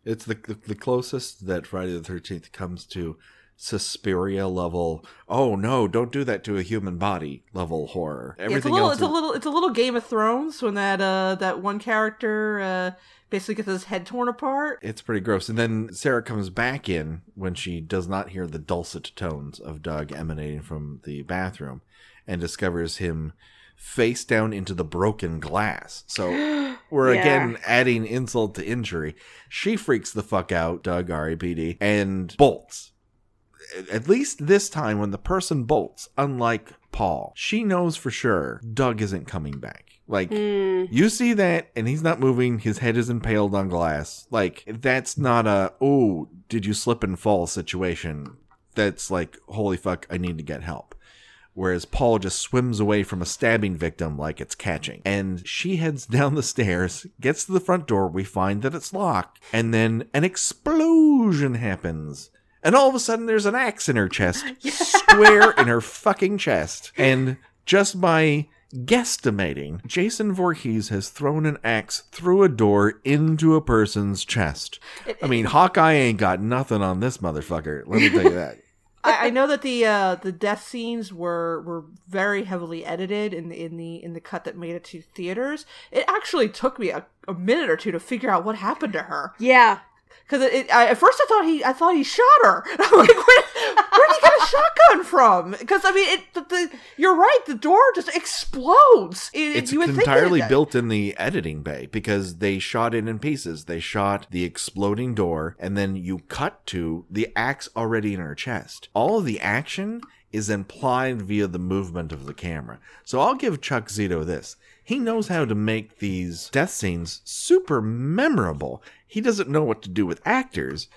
It's the the, the closest that Friday the 13th comes to Suspiria level. Oh no! Don't do that to a human body level horror. Everything yeah, it's a little, else. It's is... a little. It's a little Game of Thrones when that uh that one character uh basically gets his head torn apart. It's pretty gross. And then Sarah comes back in when she does not hear the dulcet tones of Doug emanating from the bathroom, and discovers him face down into the broken glass. So we're yeah. again adding insult to injury. She freaks the fuck out, Doug R.A.P.D., and bolts at least this time when the person bolts, unlike Paul, she knows for sure Doug isn't coming back. Like, mm. you see that, and he's not moving, his head is impaled on glass. Like, that's not a, oh, did you slip and fall situation. That's like, holy fuck, I need to get help. Whereas Paul just swims away from a stabbing victim like it's catching. And she heads down the stairs, gets to the front door, we find that it's locked, and then an explosion happens and all of a sudden there's an axe in her chest, square in her fucking chest. And just by guesstimating, Jason Voorhees has thrown an axe through a door into a person's chest. I mean, Hawkeye ain't got nothing on this motherfucker. Let me tell you that. I, I, know that the uh, the death scenes were were very heavily edited in the in the in the cut that made it to theaters. It actually took me a, a minute or two to figure out what happened to her. Yeah, because at first I thought he I thought he shot her. I'm like, where, where did he get a shotgun from? Because I mean, it, the, the, you're right. The door just explodes. It, it's entirely built in the editing bay because they shot it in pieces. They shot the exploding door, and then you cut to the axe already in her chest. All of the action is implied via the movement of the camera. So I'll give Chuck Zito this. He knows how to make these death scenes super memorable he doesn't know what to do with actors.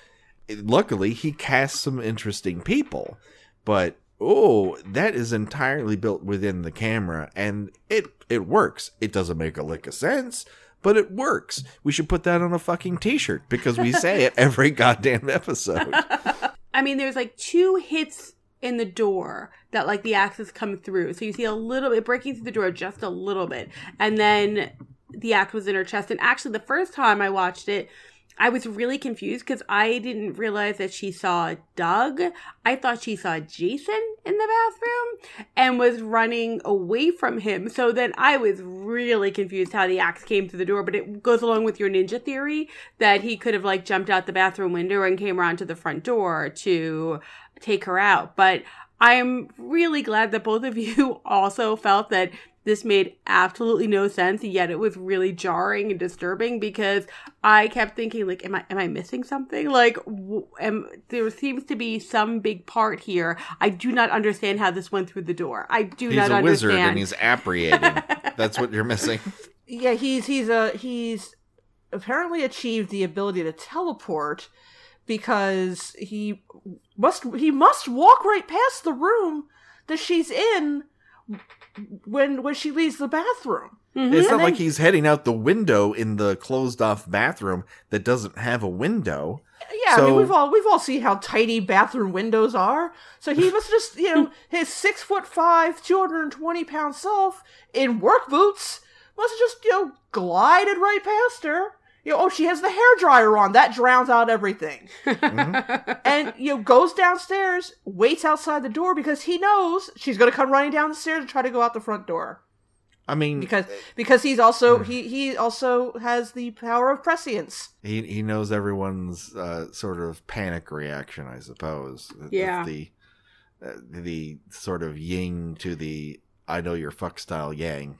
Luckily, he casts some interesting people, but oh, that is entirely built within the camera, and it it works. It doesn't make a lick of sense, but it works. We should put that on a fucking t-shirt because we say it every goddamn episode. I mean, there's like two hits in the door that like the axes come through. So you see a little bit breaking through the door just a little bit. And then the axe was in her chest. And actually, the first time I watched it, I was really confused because I didn't realize that she saw Doug. I thought she saw Jason in the bathroom and was running away from him. So then I was really confused how the axe came through the door. But it goes along with your ninja theory that he could have like jumped out the bathroom window and came around to the front door to take her out. But I'm really glad that both of you also felt that this made absolutely no sense, yet it was really jarring and disturbing because I kept thinking, like, am I am I missing something? Like, w- am, there seems to be some big part here. I do not understand how this went through the door. I do not understand. he's not a understand. wizard and he's apparating. That's what you're missing. Yeah, he's he's a he's apparently achieved the ability to teleport because he must he must walk right past the room that she's in when when she leaves the bathroom. Mm-hmm. It's not then, like he's heading out the window in the closed off bathroom that doesn't have a window. Yeah, so, I mean we've all we've all seen how tidy bathroom windows are. So he must just you know his six foot five, two hundred and twenty pound self in work boots must have just you know glided right past her you know, oh, she has the hair dryer on. That drowns out everything. Mm-hmm. and you know, goes downstairs, waits outside the door because he knows she's going to come running down the stairs and try to go out the front door. I mean, because because he's also he he also has the power of prescience. He he knows everyone's uh, sort of panic reaction, I suppose. Yeah. The uh, the sort of ying to the I know your fuck style yang.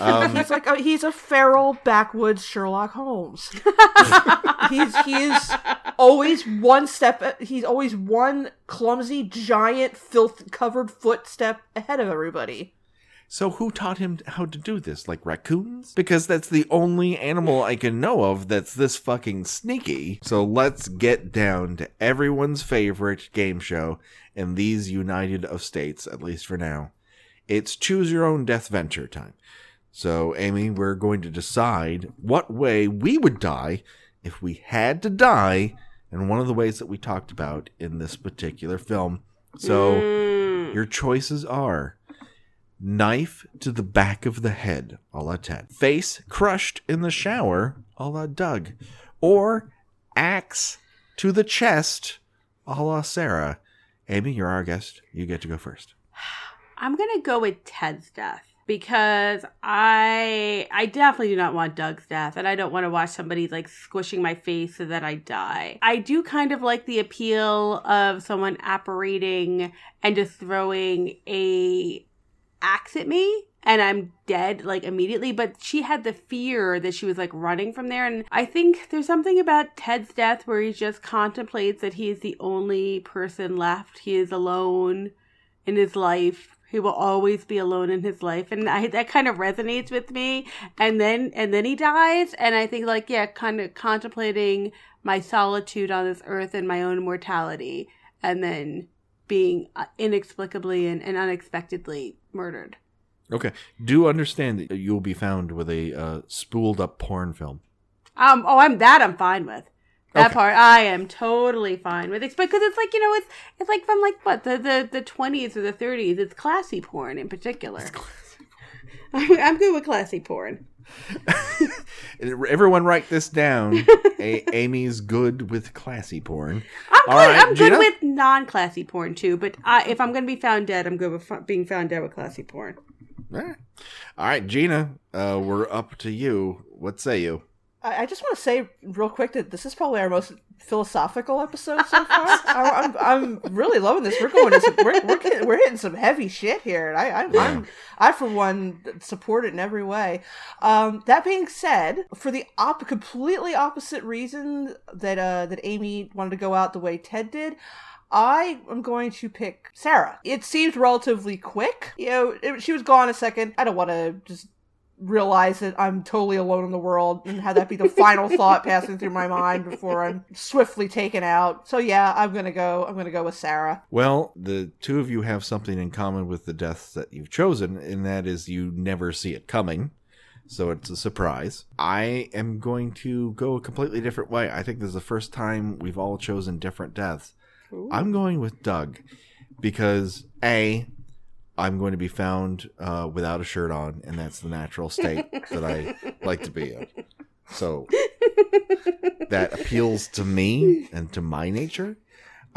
Um, he's like a, he's a feral backwoods Sherlock Holmes. he's he is always one step. He's always one clumsy, giant, filth covered footstep ahead of everybody. so who taught him how to do this? Like raccoons? Because that's the only animal I can know of that's this fucking sneaky. So let's get down to everyone's favorite game show in these United of States, at least for now. It's choose your own death venture time. So, Amy, we're going to decide what way we would die if we had to die in one of the ways that we talked about in this particular film. So, hmm. your choices are knife to the back of the head, a la Ted, face crushed in the shower, a la Doug, or axe to the chest, a la Sarah. Amy, you're our guest. You get to go first. I'm gonna go with Ted's death because I I definitely do not want Doug's death, and I don't want to watch somebody like squishing my face so that I die. I do kind of like the appeal of someone apparating and just throwing a axe at me and I'm dead like immediately. But she had the fear that she was like running from there. And I think there's something about Ted's death where he just contemplates that he is the only person left. He is alone in his life. He will always be alone in his life. And I, that kind of resonates with me. And then, and then he dies. And I think like, yeah, kind of contemplating my solitude on this earth and my own mortality. And then being uh, inexplicably and, and unexpectedly murdered. Okay. Do understand that you'll be found with a uh, spooled up porn film. Um. Oh, I'm that. I'm fine with that Okay. part. I am totally fine with it because it's like you know, it's it's like from like what the the the 20s or the 30s. It's classy porn in particular. I'm good with classy porn. Everyone, write this down. a- Amy's good with classy porn. I'm good. Right, I'm good with non-classy porn too. But I, if I'm gonna be found dead, I'm good with fu- being found dead with classy porn. All right, All right Gina, uh, we're up to you. What say you? I, I just want to say real quick that this is probably our most philosophical episode so far. I, I'm I'm really loving this. We're going to some, we're we're, getting, we're hitting some heavy shit here, and I I, I'm I for one support it in every way. Um, that being said, for the op- completely opposite reason that uh that Amy wanted to go out the way Ted did. I am going to pick Sarah. It seemed relatively quick. You know, it, she was gone a second. I don't want to just realize that I'm totally alone in the world and have that be the final thought passing through my mind before I'm swiftly taken out. So yeah, I'm gonna go. I'm gonna go with Sarah. Well, the two of you have something in common with the deaths that you've chosen, and that is you never see it coming. So it's a surprise. I am going to go a completely different way. I think this is the first time we've all chosen different deaths. I'm going with Doug because A, I'm going to be found uh, without a shirt on, and that's the natural state that I like to be in. So that appeals to me and to my nature.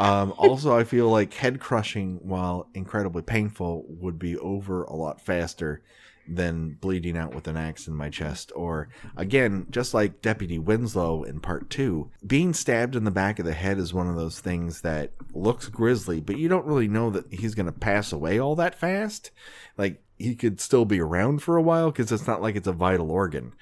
Um, also, I feel like head crushing, while incredibly painful, would be over a lot faster than bleeding out with an axe in my chest. Or, again, just like Deputy Winslow in part two, being stabbed in the back of the head is one of those things that looks grisly, but you don't really know that he's going to pass away all that fast. Like, he could still be around for a while because it's not like it's a vital organ.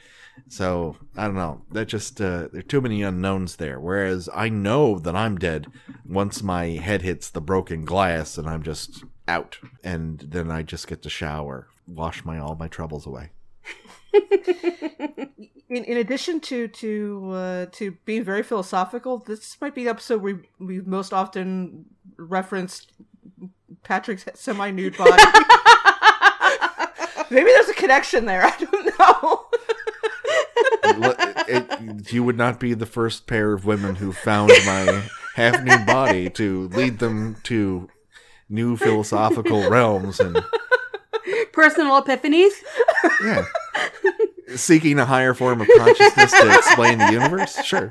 So I don't know. That just uh, there are too many unknowns there. Whereas I know that I'm dead once my head hits the broken glass and I'm just out, and then I just get to shower, wash my all my troubles away. In, in addition to to uh, to being very philosophical, this might be the episode we we most often referenced Patrick's semi nude body. Maybe there's a connection there. I don't know. It- it- you would not be the first pair of women who found my half nude body to lead them to new philosophical realms and Personal epiphanies. yeah, seeking a higher form of consciousness to explain the universe. Sure.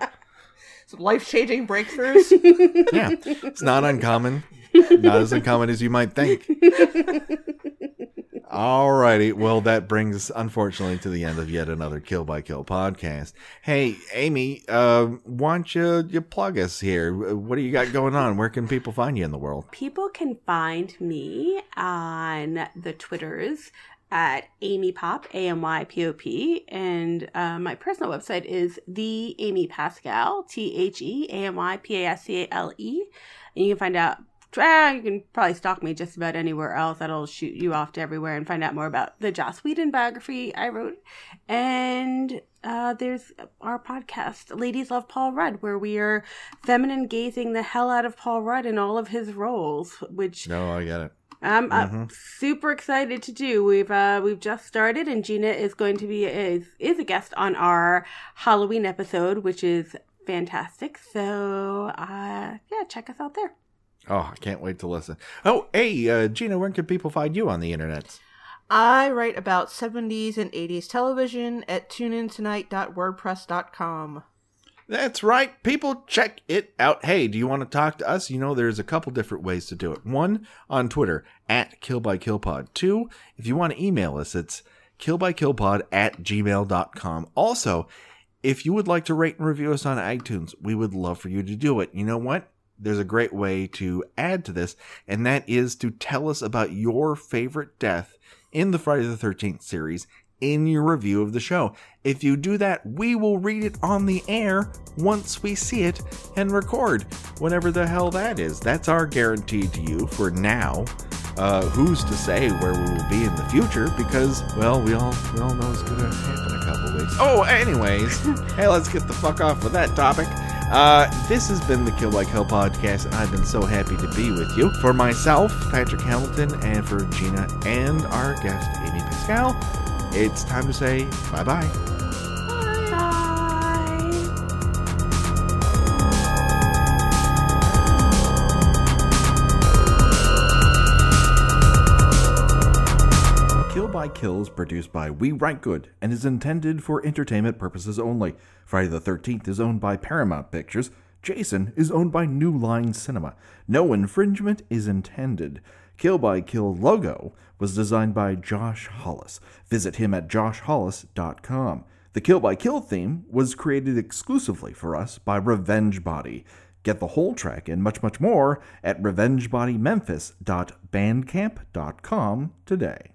Some life changing breakthroughs. Yeah, it's not uncommon. Not as uncommon as you might think. Alrighty, well, that brings us, unfortunately, to the end of yet another Kill by Kill podcast. Hey, Amy, uh, why don't you, you plug us here? What do you got going on? Where can people find you in the world? People can find me on the Twitters at Amy Pop, A M Y P O P. And uh, my personal website is the Amy Pascale, T H E A M Y P A S C A L E. And you can find out ah, you can probably stalk me just about anywhere else. That'll shoot you off to everywhere and find out more about the Joss Whedon biography I wrote. And uh, there's our podcast, Ladies Love Paul Rudd, where we are feminine gazing the hell out of Paul Rudd in all of his roles, which. No, I get it. I'm, mm-hmm. I'm super excited to do. We've uh, we've just started, and Gina is going to be is is a guest on our Halloween episode, which is fantastic. So uh, yeah, check us out there. Oh, I can't wait to listen. Oh, hey, uh, Gina, where can people find you on the internet? I write about 70s and 80s television at tuneintonight.wordpress.com. That's right. People, check it out. Hey, do you want to talk to us? You know, there's a couple different ways to do it. One, on Twitter, at KillByKillPod. Two, if you want to email us, it's killbykillpod at gmail.com. Also, if you would like to rate and review us on iTunes, we would love for you to do it. You know what? There's a great way to add to this, and that is to tell us about your favorite death in the Friday the 13th series in your review of the show. If you do that, we will read it on the air once we see it and record, whenever the hell that is. That's our guarantee to you for now. Uh, who's to say where we will be in the future? Because, well, we all we all know it's gonna happen a couple weeks. Oh, anyways, hey, let's get the fuck off of that topic. Uh, this has been the Kill by Kill podcast, and I've been so happy to be with you. For myself, Patrick Hamilton, and for Gina and our guest, Amy Pascale, it's time to say bye bye bye. Kill is produced by We Write Good and is intended for entertainment purposes only. Friday the 13th is owned by Paramount Pictures. Jason is owned by New Line Cinema. No infringement is intended. Kill by Kill logo was designed by Josh Hollis. Visit him at joshhollis.com. The Kill by Kill theme was created exclusively for us by Revenge Body. Get the whole track and much, much more at revengebodymemphis.bandcamp.com today.